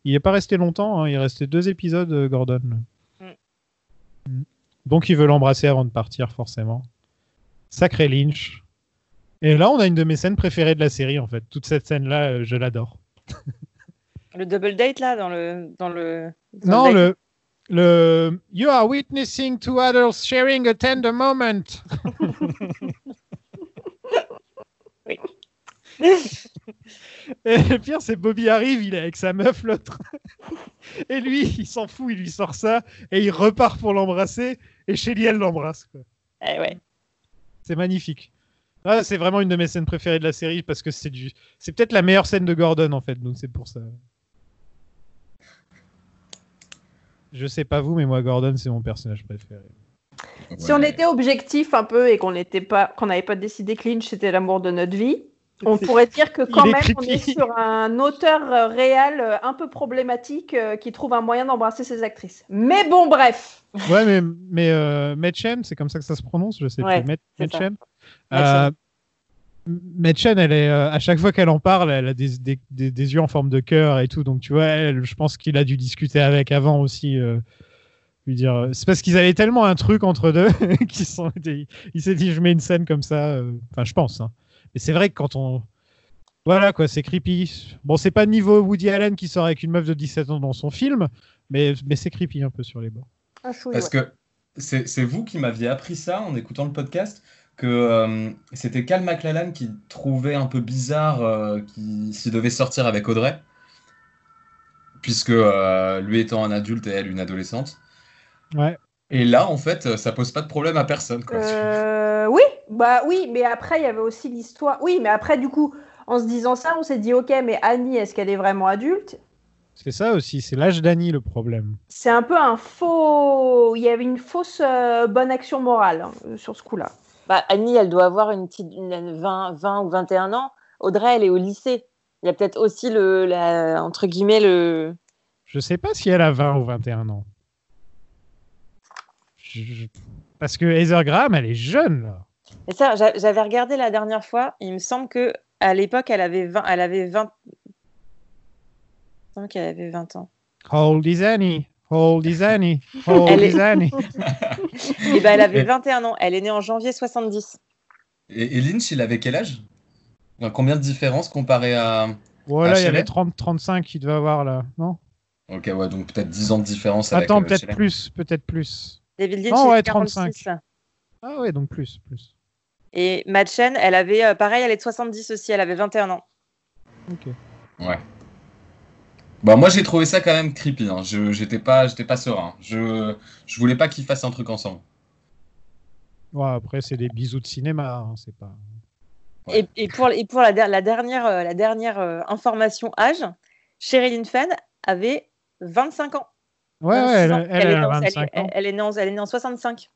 Il n'est pas resté longtemps, hein, il est resté deux épisodes, euh, Gordon. Mm. Mm. Donc il veut l'embrasser avant de partir, forcément. Sacré Lynch. Et là, on a une de mes scènes préférées de la série, en fait. Toute cette scène-là, euh, je l'adore. Le double date là, dans le. Dans le... dans Non, le, le You are witnessing two adults sharing a tender moment. Et le pire, c'est Bobby arrive, il est avec sa meuf, l'autre. Et lui, il s'en fout, il lui sort ça, et il repart pour l'embrasser, et Shelly, elle l'embrasse. quoi. Eh ouais. C'est magnifique. Ah, c'est vraiment une de mes scènes préférées de la série, parce que c'est du... c'est peut-être la meilleure scène de Gordon, en fait, donc c'est pour ça. Je sais pas vous, mais moi, Gordon, c'est mon personnage préféré. Si on était objectif un peu et qu'on n'était pas, qu'on n'avait pas décidé que Lynch c'était l'amour de notre vie, on pourrait dire que quand même on est sur un auteur euh, réel euh, un peu problématique euh, qui trouve un moyen d'embrasser ses actrices. Mais bon, bref. Ouais, mais, mais euh, c'est comme ça que ça se prononce, je sais Ouais, plus. Met- c'est ça. Mädchen. Mädchen. Euh, Mädchen, elle est, euh, à chaque fois qu'elle en parle, elle a des, des, des, des yeux en forme de cœur et tout. Donc, tu vois, elle, je pense qu'il a dû discuter avec avant aussi. euh, lui dire, c'est parce qu'ils avaient tellement un truc entre deux qu'ils sont il s'est dit, je mets une scène comme ça. euh, Enfin, je pense. hein. Mais c'est vrai que quand on. Voilà, quoi, c'est creepy. Bon, c'est pas niveau Woody Allen qui sort avec une meuf de 17 ans dans son film, mais, mais c'est creepy un peu sur les bords. Chouille, Parce ouais. que c'est vous qui m'aviez appris ça en écoutant le podcast, que euh, c'était Cal McLallan qui trouvait un peu bizarre euh, qu'il s'il devait sortir avec Audrey, puisque euh, lui étant un adulte et elle une adolescente. Ouais. Et là, en fait, ça pose pas de problème à personne. Quoi. Oui, bah oui, mais après il y avait aussi l'histoire. Oui, mais après du coup, en se disant ça, on s'est dit ok, mais Annie, est-ce qu'elle est vraiment adulte? C'est ça aussi, c'est l'âge d'Annie le problème. C'est un peu un faux. Il y avait une fausse euh, bonne action morale hein, euh, sur ce coup-là. Bah, Annie, elle doit avoir une petite une 20, 20 ou 21 ans. Audrey, elle est au lycée. Il y a peut-être aussi le, la, entre guillemets, le. Je sais pas si elle a 20 ou 21 ans. Je- je- Parce que Heather Graham, elle est jeune là. Et ça, j'a- j'avais regardé la dernière fois. Il me semble que à l'époque, elle avait 20. Elle avait 20. Il me semble qu'elle avait 20 ans. How old is Annie? How old is Annie? How old Elle is est- Annie? Et ben, elle avait Et- 21 ans. Elle est née en janvier 70. Et, et Lynch, il avait quel âge? Enfin, Combien de différence comparé à. Voilà, à il y avait Shelley 30, 35 qu'il devait avoir là, non? Ok, ouais, donc peut-être 10 ans de différence. Attends, euh, peut-être plus, peut-être plus. David Lynch, il ouais, est 46. Ah ouais, donc plus, plus. Et Madchen, elle avait, euh, pareil, elle est de 70 aussi. Elle avait 21 ans. Ok. Ouais. Bah moi j'ai trouvé ça quand même creepy. Hein. Je j'étais pas j'étais pas serein. Je je voulais pas qu'ils fassent un truc ensemble. Ouais, après, c'est des bisous de cinéma, hein, c'est pas. Et, et pour, et pour la, der- la dernière, euh, la dernière euh, information âge, Sherilyn Fenn avait 25 ans. Ouais, 26 ouais, elle, ans. elle, elle est a née en- 25 elle- ans. elle est née en- elle est née en 65.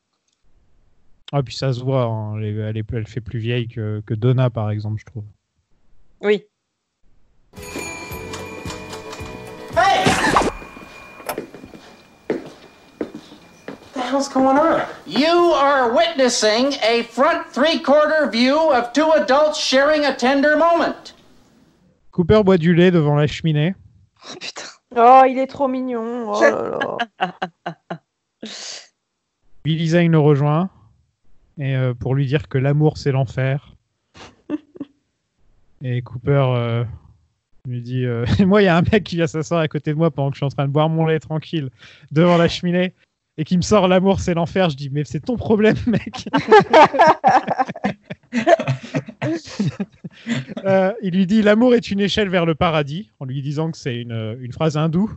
Ah, puis ça se voit, hein, elle, est- elle, est- elle fait plus vieille que, que Donna, par exemple, je trouve. Oui. What the hell's going on? You are witnessing a front three quarter view of two adults sharing a tender moment. Cooper boit du lait devant la cheminée. Oh, il est trop mignon. Oh là là. Billy Zane le rejoint et euh, pour lui dire que l'amour c'est l'enfer. et Cooper euh, lui dit euh, Moi, il y a un mec qui vient s'asseoir à côté de moi pendant que je suis en train de boire mon lait tranquille devant la cheminée et qui me sort l'amour c'est l'enfer. Je dis Mais c'est ton problème, mec. Il lui dit L'amour est une échelle vers le paradis, en lui disant que c'est une, une phrase hindoue.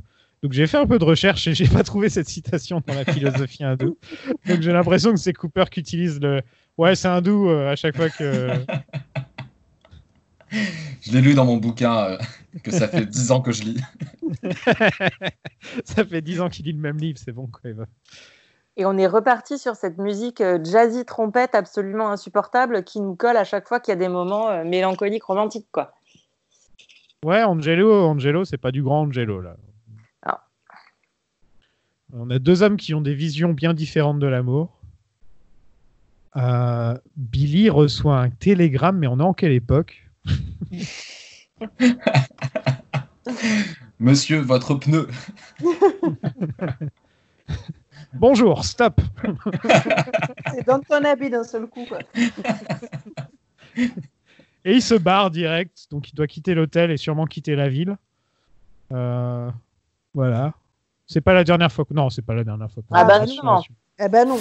Donc j'ai fait un peu de recherche et j'ai pas trouvé cette citation dans la philosophie hindoue. Donc j'ai l'impression que c'est Cooper qui utilise le Ouais, c'est hindou euh, à chaque fois que. Je l'ai lu dans mon bouquin euh, que ça fait 10 ans que je lis. Ça fait 10 ans qu'il lit le même livre, c'est bon quoi. il va- Et on est reparti sur cette musique euh, jazzy trompette absolument insupportable qui nous colle à chaque fois qu'il y a des moments mélancoliques, romantiques, quoi. Ouais, Angelo, Angelo, c'est pas du grand Angelo là. On a deux hommes qui ont des visions bien différentes de l'amour. Euh, Billy reçoit un télégramme, mais on est en quelle époque? Monsieur, votre pneu. Bonjour, stop C'est dans ton habit d'un seul coup. Quoi. Et il se barre direct, donc il doit quitter l'hôtel et sûrement quitter la ville. Euh, voilà. C'est pas la dernière fois que. Non, c'est pas la dernière fois. que- Ah bah non. Eh ben non.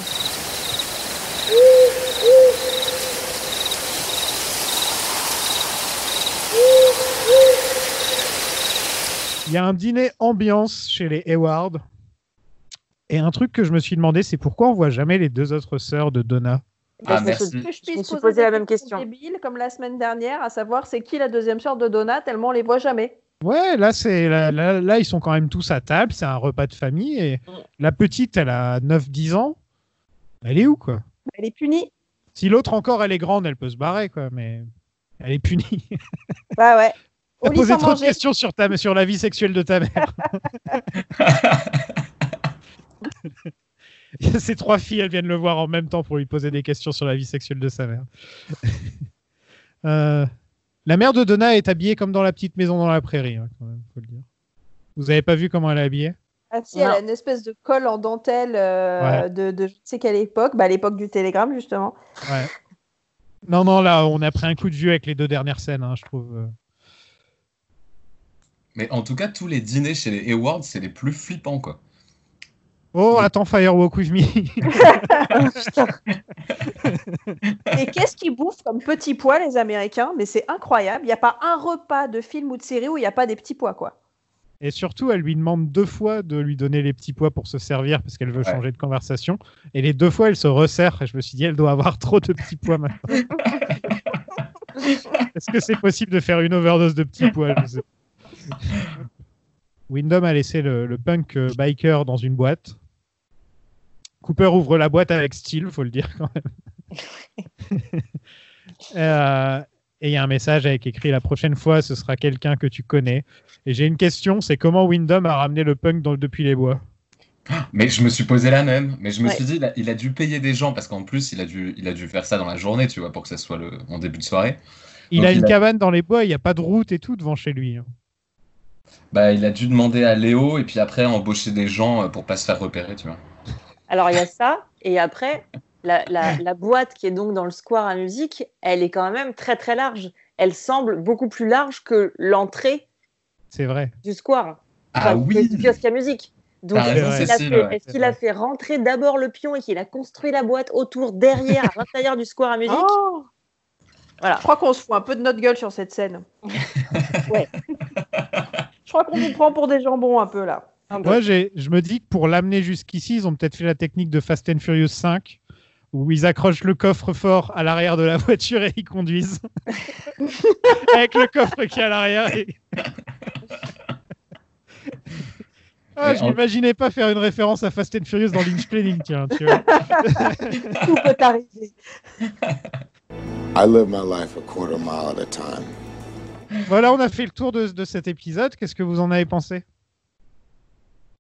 Il y a un dîner ambiance chez les Hayward. Et un truc que je me suis demandé, c'est pourquoi on voit jamais les deux autres sœurs de Donna? Ah, je me merci. suis- Que je Je puisse me suis poser, posé des la même question. comme la semaine dernière, à savoir c'est qui la deuxième sœur de Donna, tellement on les voit jamais. Ouais, là, c'est là, là, là, ils sont quand même tous à table, c'est un repas de famille. Et la petite, elle a 9-10 ans. Elle est où, quoi? Elle est punie. Si l'autre encore, elle est grande, elle peut se barrer, quoi. Mais elle est punie. Bah ouais. Lit posé trop de questions sur, ta, sur la vie sexuelle de ta mère. Ces trois filles, elles viennent le voir en même temps pour lui poser des questions sur la vie sexuelle de sa mère. Euh, la mère de Donna est habillée comme dans la petite maison dans la prairie, hein, quand même, faut le dire. Vous avez pas vu comment elle est habillée? Ah si, elle a une espèce de colle en dentelle euh, Ouais. de, de je ne sais quelle époque, bah, à l'époque du télégramme justement. Ouais. Non, non, là, on a pris un coup de vieux avec les deux dernières scènes, hein, je trouve. euh. Mais en tout cas, tous les dîners chez les Hayward, c'est les plus flippants, quoi. Oh, attends, Firewalk with me. Et qu'est-ce qu'ils bouffent comme petits pois les Américains? Mais c'est incroyable. Il n'y a pas un repas de film ou de série où il n'y a pas des petits pois quoi. Et surtout, elle lui demande deux fois de lui donner les petits pois pour se servir parce qu'elle veut Ouais. changer de conversation. Et les deux fois, elle se resserre. Et je me suis dit, elle doit avoir trop de petits pois maintenant. Est-ce que c'est possible de faire une overdose de petits pois? Je sais. Wyndham a laissé le, le punk euh, biker dans une boîte. Cooper ouvre la boîte avec style, faut le dire quand même. Euh, et il y a un message avec écrit la prochaine fois, ce sera quelqu'un que tu connais. Et j'ai une question, c'est comment Wyndham a ramené le punk dans, depuis les bois? Mais je me suis posé la même. Mais je me Ouais. suis dit, il a, il a dû payer des gens parce qu'en plus, il a, dû, il a dû faire ça dans la journée, tu vois, pour que ça soit le, en début de soirée. Il Donc, a il une a- cabane dans les bois, il n'y a pas de route et tout devant chez lui. hein. Bah, il a dû demander à Léo et puis après embaucher des gens euh, pour pas se faire repérer, tu vois. Alors il y a ça, et après, la, la- la boîte qui est donc dans le square à musique, elle est quand même très très large. Elle semble beaucoup plus large que l'entrée C'est vrai. du square. Ah oui Du kiosque à musique. Donc, raison, est-ce qu'il a, fait, ouais. est-ce qu'il a fait rentrer d'abord le pion et qu'il a construit la boîte autour, derrière, à l'intérieur du square à musique Oh Voilà. Je crois qu'on se fout un peu de notre gueule sur cette scène. Ouais. Je crois qu'on nous prend pour des jambons un peu là. Moi, je me dis que pour l'amener jusqu'ici, ils ont peut-être fait la technique de Fast and Furious 5, où ils accrochent le coffre-fort à l'arrière de la voiture et ils conduisent. Avec le coffre qui est à l'arrière. et- Ah, je en- m'imaginais pas faire une référence à Fast and Furious dans Lynch Planning, tiens, tu vois. Tout peut arriver. I live my life a quarter mile at a time. Voilà, on a fait le tour de, de cet épisode. Qu'est-ce que vous en avez pensé?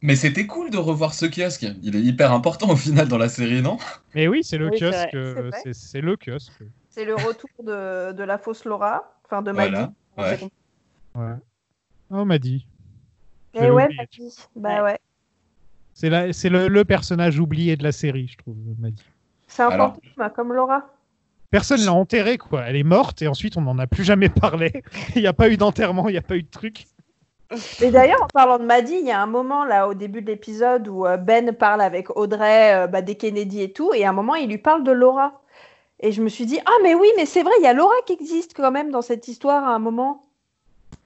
Mais c'était cool de revoir ce kiosque. Il est hyper important au final dans la série, non? Mais oui, c'est le Oui, kiosque. c'est euh, c'est- le kiosque. C'est le retour de, de la fausse Laura, enfin de Voilà, Maggie. ouais. Ouais. Oh, on m'a dit. Et J'avais ouais. Maggie. Bah ouais. C'est la- c'est le, le personnage oublié de la série, je trouve, m'a dit. C'est un Alors- fantôme comme Laura. Personne l'a enterrée, quoi. Elle est morte et ensuite on n'en a plus jamais parlé. Il n'y a pas eu d'enterrement, il n'y a pas eu de truc. Et d'ailleurs, en parlant de Maddie, il y a un moment là au début de l'épisode où euh, Ben parle avec Audrey, euh, bah, des Kennedy et tout, et à un moment il lui parle de Laura. Et je me suis dit, ah mais oui, mais c'est vrai, il y a Laura qui existe quand même dans cette histoire à un moment.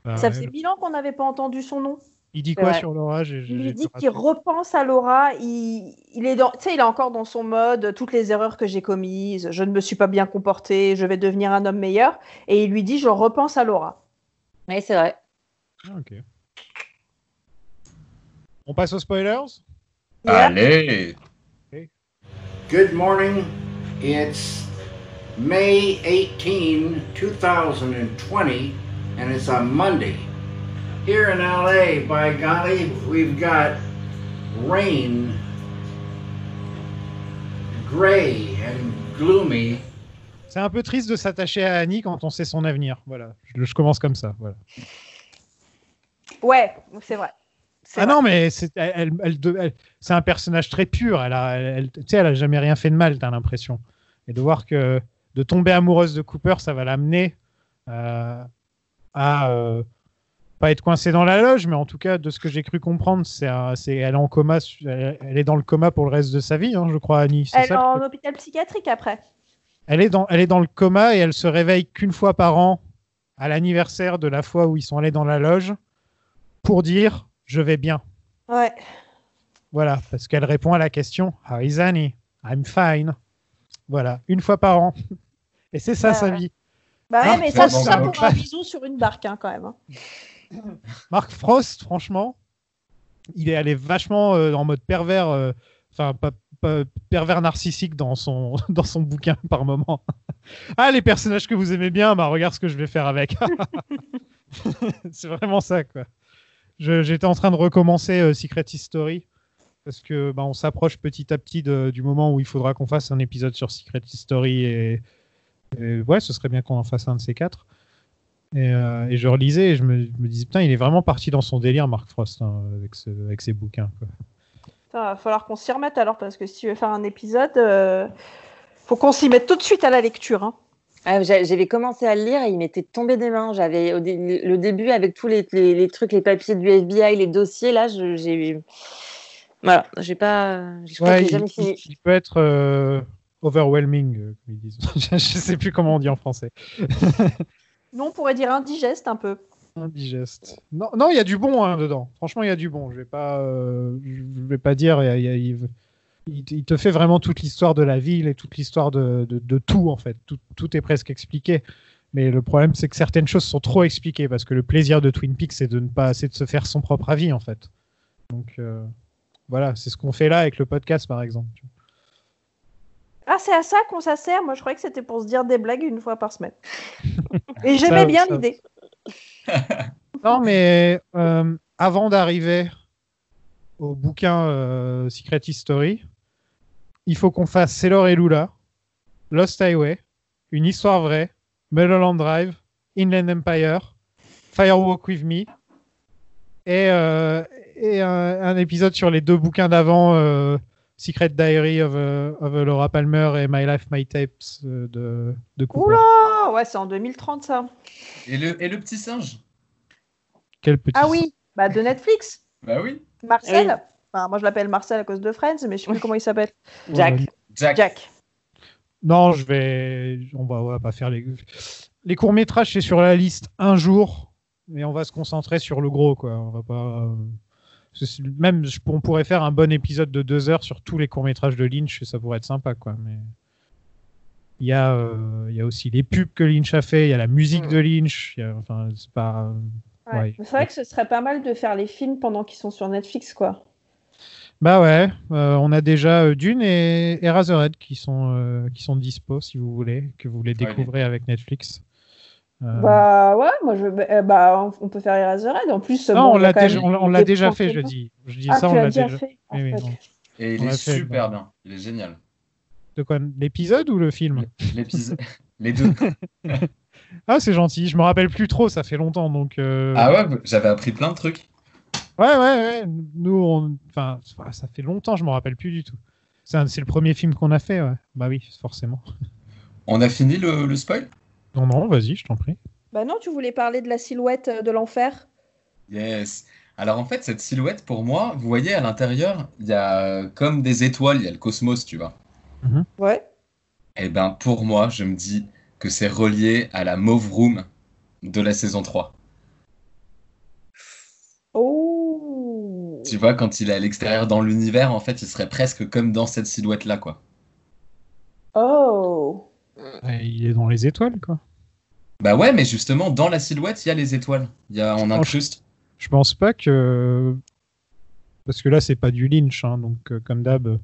Bah Ça ouais. faisait mille ans qu'on n'avait pas entendu son nom. Il dit quoi vrai. sur Laura? J'ai- j'ai- Il dit qu'il repense à Laura. Il, il est dans, tu sais, il est encore dans son mode. Toutes les erreurs que j'ai commises, je ne me suis pas bien comporté, je vais devenir un homme meilleur. Et il lui dit, je repense à Laura. Oui, c'est vrai. Ah, ok. On passe aux spoilers? Allez Good morning. It's May 18, 2020, and it's a Monday. Here in LA, by golly, we've got rain, gray and gloomy. C'est un peu triste de s'attacher à Annie quand on sait son avenir. Voilà, je, je commence comme ça. Voilà. Ouais, c'est vrai. Ah vrai. non, mais c'est elle, un personnage très pur. Elle a, elle, elle- tu sais, elle a jamais rien fait de mal, t'as l'impression. Et de voir que de tomber amoureuse de Cooper, ça va l'amener euh, à euh, pas être coincée dans la loge, mais en tout cas, de ce que j'ai cru comprendre, c'est, elle est en coma, elle, elle est dans le coma pour le reste de sa vie, hein, je crois, Annie. Elle est ça, en hôpital psychiatrique après. elle est dans, elle est dans le coma et elle se réveille qu'une fois par an à l'anniversaire de la fois où ils sont allés dans la loge pour dire je vais bien. Ouais. Voilà, parce qu'elle répond à la question How is Annie? I'm fine. Voilà, une fois par an. Et c'est ça Ouais, sa vie. Bah ouais, mais ça, vraiment, ça vraiment. pour un bisou sur une barque hein, quand même. hein. Mark Frost, franchement, il est allé vachement euh, en mode pervers, euh, enfin pas, pas- pervers narcissique dans son dans son bouquin par moment. ah les personnages que vous aimez bien, bah regarde ce que je vais faire avec. c'est vraiment ça quoi. J'étais en train de recommencer euh, Secret History parce que bah, on s'approche petit à petit du moment où il faudra qu'on fasse un épisode sur Secret History et, ouais, ce serait bien qu'on en fasse un de ces quatre. Et, euh, je relisais et je me, disais, putain, il est vraiment parti dans son délire, Mark Frost, hein, avec, ses bouquins. Quoi. Va falloir qu'on s'y remette alors parce que si tu veux faire un épisode, euh, faut qu'on s'y mette tout de suite à la lecture. hein. Ah, j'a- J'avais commencé à le lire et il m'était tombé des mains. J'avais le début avec tous les, les- les trucs, les papiers du FBI, les dossiers. Là, je- j'ai voilà, j'ai pas, je crois Ouais, que j'ai il, jamais fini. il- il peut être euh, overwhelming, euh, comme ils disent. je sais plus comment on dit en français. Nous, on pourrait dire indigeste un peu. Indigeste. Non, non, il y a du bon hein, dedans. Franchement, il y a du bon. Je vais pas, euh, je vais pas dire. il y a- y a- il, il te- fait vraiment toute l'histoire de la ville et toute l'histoire de, de- de tout en fait. Tout, tout est presque expliqué. Mais le problème, c'est que certaines choses sont trop expliquées parce que le plaisir de Twin Peaks, c'est de ne pas, c'est de se faire son propre avis en fait. Donc euh, voilà, c'est ce qu'on fait là avec le podcast par exemple. Ah, c'est à ça qu'on ça sert Moi, je croyais que c'était pour se dire des blagues une fois par semaine. Et j'aimais bien l'idée. Non, mais euh, avant d'arriver au bouquin euh, Secret History, il faut qu'on fasse Sailor et Lula, Lost Highway, Une histoire vraie, Mulholland Drive, Inland Empire, Firewalk with Me, et, euh, et un, un épisode sur les deux bouquins d'avant, euh, Secret Diary of, euh, of Laura Palmer et My Life, My Tapes euh, de, de Cooper. Oula Ouais, c'est en 2030 ça. Et le, et le petit singe? Quel petit Ah oui, bah de Netflix. Bah oui. Marcel? Oui. Enfin, moi, je l'appelle Marcel à cause de Friends, mais je sais plus comment il s'appelle. Jack. Jack. Jack. Non, je vais. On va, on va pas faire les. Les courts-métrages, c'est sur la liste un jour, mais on va se concentrer sur le gros, quoi. On va pas. euh, Même, on pourrait faire un bon épisode de deux heures sur tous les courts-métrages de Lynch, et ça pourrait être sympa, quoi. Mais. Il y, a, euh, il y a aussi les pubs que Lynch a fait, il y a la musique de Lynch, il y a- enfin, c'est pas. Ouais. ouais. Mais C'est vrai que ce serait pas mal de faire les films pendant qu'ils sont sur Netflix, quoi. Bah ouais, euh, on a déjà euh, Dune et, et Eraserhead qui sont, euh, qui sont dispo si vous voulez, que vous les Ouais, découvrez avec Netflix. Euh, Bah ouais, moi je. euh, bah, on- peut faire Eraserhead. En plus, Non, bon, on l'a déjà, on l'a- fait, je dis. Je dis Ah, ça, on l'a déjà fait, Oui, oui, non. Et il On est fait, super bien. Il est génial. De quoi? L'épisode ou le film? L'épisode. Les deux. Ah, c'est gentil. Je me rappelle plus trop, ça fait longtemps, donc. euh, Ah ouais, j'avais appris plein de trucs. Ouais, ouais, ouais. Nous, on... enfin, ça fait longtemps, je me rappelle plus du tout. C'est un- c'est le premier film qu'on a fait, ouais. Bah oui, forcément. On a fini le, le spoil? Non, non, vas-y, je t'en prie. Bah non, tu voulais parler de la silhouette euh, de l'enfer Yes. Alors en fait, cette silhouette, pour moi, vous voyez à l'intérieur, il y a euh, comme des étoiles, il y a le cosmos, tu vois. Ouais. Eh ben, pour moi, je me dis que c'est relié à la Mauve Room de la saison 3. Oh Tu vois, quand il est à l'extérieur dans l'univers, en fait, il serait presque comme dans cette silhouette-là, quoi. Oh il est dans les étoiles, quoi. Bah ouais, mais justement, dans la silhouette, il y a les étoiles. Il y a, on incruste. Je pense pas que. Parce que là, c'est pas du Lynch, hein, donc euh, comme d'hab.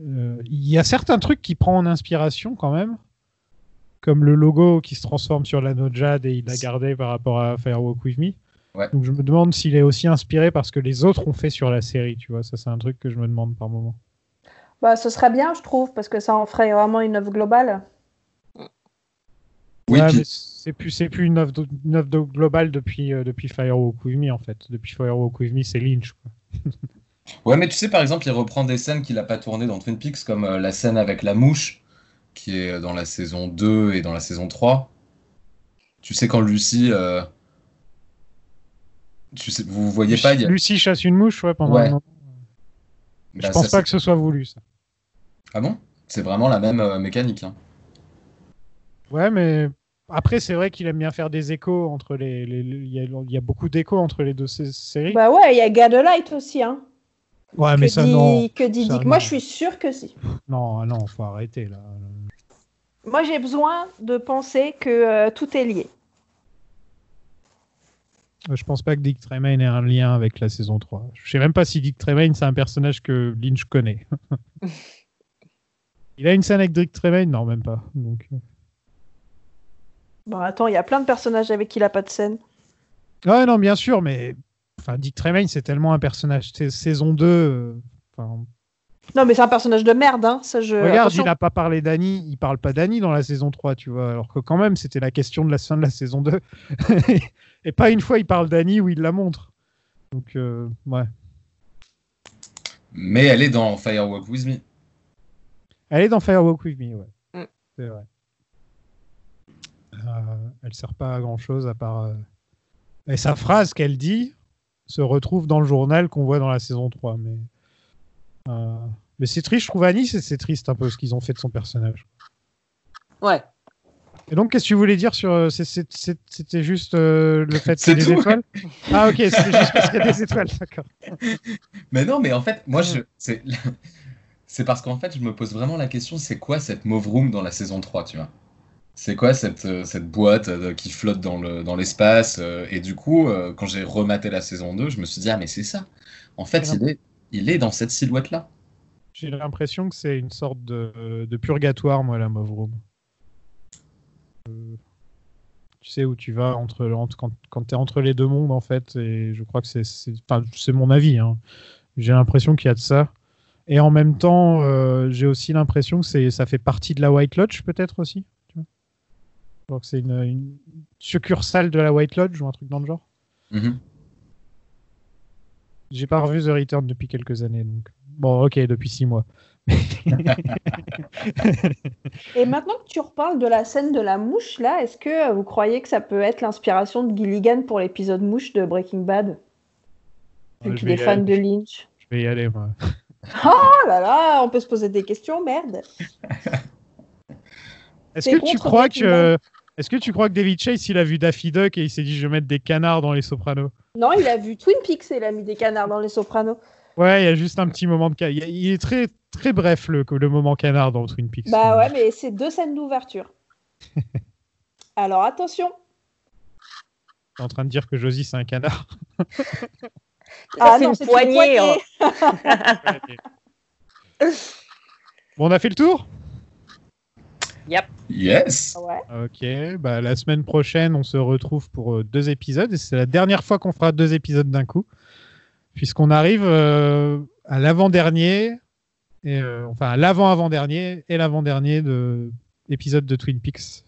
euh, Il y a certains trucs qui prend en inspiration quand même. Comme le logo qui se transforme sur l'anneau de Jade et il l'a gardé par rapport à Firewalk With Me. Ouais. Donc je me demande s'il est aussi inspiré par ce que les autres ont fait sur la série, tu vois. Ça, c'est un truc que je me demande par moment. Bah, ce serait bien, je trouve, parce que ça en ferait vraiment une œuvre globale. Oui, Ouais, puis- c'est plus, c'est plus une œuvre, de- une œuvre globale depuis, euh, depuis Firewalk With Me, en fait. Depuis Firewalk With Me, c'est Lynch. Quoi. Ouais, mais tu sais, par exemple, il reprend des scènes qu'il a pas tournées dans Twin Peaks, comme euh, la scène avec la mouche, qui est dans la saison 2 et dans la saison 3. Tu sais, quand Lucie. euh, Tu sais, vous voyez pas, il y a... Lucie chasse une mouche, ouais, pendant Ouais. un moment. Bah, je pense ça, pas que ce soit voulu, ça. Ah bon? C'est vraiment la même euh, mécanique. hein. Ouais, mais après, c'est vrai qu'il aime bien faire des échos entre les. Il y, a, il y a beaucoup d'échos entre les deux sé- séries. Bah ouais, il y a Gadelight aussi, hein. ouais, que mais ça, dit, non. que dit Ça, Dick. Moi, je suis sûre que si. Non, ah non, faut arrêter, là. Moi, j'ai besoin de penser que euh, tout est lié. Je pense pas que Dick Tremaine ait un lien avec la saison 3. Je sais même pas si Dick Tremaine, c'est un personnage que Lynch connaît. Il a une scène avec Dick Tremaine? Non, même pas. Donc, euh. Bon, attends, il y a plein de personnages avec qui il a pas de scène. Ouais, non, bien sûr, mais enfin, Dick Tremaine, c'est tellement un personnage. Saison 2. euh, enfin, Non, mais c'est un personnage de merde, hein. Ça, je... Regarde, attention. il n'a pas parlé d'Annie, il parle pas d'Annie dans la saison 3, tu vois, alors que quand même, c'était la question de la fin de la saison 2. Et pas une fois, il parle d'Annie où il la montre. Donc, euh, ouais. Mais elle est dans Firewalk With Me. Elle est dans Firewalk With Me, ouais. Mm. C'est vrai. Euh, elle sert pas à grand chose à part. euh, Et sa phrase qu'elle dit se retrouve dans le journal qu'on voit dans la saison 3. Mais, mais c'est triste, je trouve Annie, c'est c'est triste un peu ce qu'ils ont fait de son personnage. Ouais. Et donc, qu'est-ce que tu voulais dire sur. euh, c'est- c'est- c'est- C'était juste euh, le fait C'est qu'il y ait des étoiles? Ah, ok, c'était juste parce qu'il y a des étoiles, d'accord. Mais non, mais en fait, moi, je... c'est c'est parce qu'en fait, je me pose vraiment la question, c'est quoi cette Mauve Room dans la saison 3, tu vois? C'est quoi cette, euh, cette boîte euh, qui flotte dans le, dans l'espace? euh, Et du coup, euh, quand j'ai rematé la saison 2, je me suis dit, ah, mais c'est ça. En fait, il est, il est dans cette silhouette-là. J'ai l'impression que c'est une sorte de, de purgatoire, moi, la Mauve Room. Euh, tu sais où tu vas entre, entre- quand, quand tu es entre les deux mondes, en fait, et je crois que c'est enfin, mon avis. hein. J'ai l'impression qu'il y a de ça. Et en même temps, euh, j'ai aussi l'impression que c'est- ça fait partie de la White Lodge, peut-être aussi. Tu vois Alors que c'est une, une succursale de la White Lodge ou un truc dans le genre. Mhm. J'ai pas revu The Return depuis quelques années, donc. Bon, ok, depuis six mois. Et maintenant que tu reparles de la scène de la mouche, là, est-ce que vous croyez que ça peut être l'inspiration de Gilligan pour l'épisode mouche de Breaking Bad? Vu qu'il est fan de Lynch. Je vais y aller, moi. Oh là là, on peut se poser des questions, merde. Est-ce que tu crois que est-ce que tu crois que David Chase il a vu Daffy Duck et il s'est dit je vais mettre des canards dans les Sopranos? Non, il a vu Twin Peaks et il a mis des canards dans les Sopranos. Ouais, il y a juste un petit moment de ca- il est très très bref le le moment canard dans Twin Peaks. Bah ouais, mais c'est deux scènes d'ouverture. Alors attention. T'es en train de dire que Josie c'est un canard. Ah non, une c'est une poignée. poignée. hein. Bon, on a fait le tour? Yep. Yes! Ouais. Ok, bah la semaine prochaine, on se retrouve pour euh, deux épisodes et c'est la dernière fois qu'on fera deux épisodes d'un coup, puisqu'on arrive euh, à l'avant-dernier, et, euh, enfin à l'avant-avant-dernier et l'avant-dernier de épisode de Twin Peaks,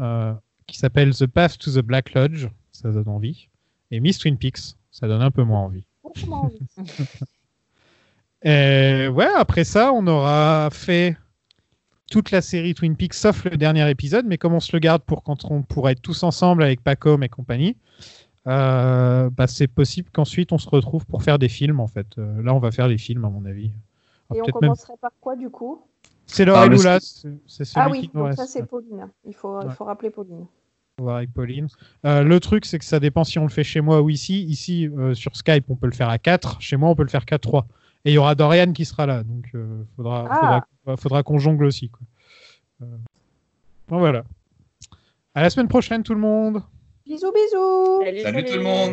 euh, qui s'appelle The Path to the Black Lodge, ça donne envie, et Miss Twin Peaks, ça donne un peu moins envie. Et ouais, après ça, on aura fait toute la série Twin Peaks, sauf le dernier épisode, mais comme on se le garde pour quand on pourrait être tous ensemble avec Pacom et compagnie, euh, bah c'est possible qu'ensuite on se retrouve pour faire des films en fait. Euh, là, on va faire des films à mon avis. Ah, et on commencerait par quoi du coup? C'est Laura ah, Ah oui, donc ça c'est Pauline. Il faut, il faut rappeler Pauline. Avec Pauline. Euh, le truc, c'est que ça dépend si on le fait chez moi ou ici. Ici, sur Skype, on peut le faire à 4. Chez moi, on peut le faire qu'à 3. Et il y aura Dorian qui sera là, donc il faudra, ah. faudra, faudra qu'on jongle aussi. Quoi. Euh, bon, voilà. À la semaine prochaine, tout le monde. Bisous, bisous. Salut tout le monde.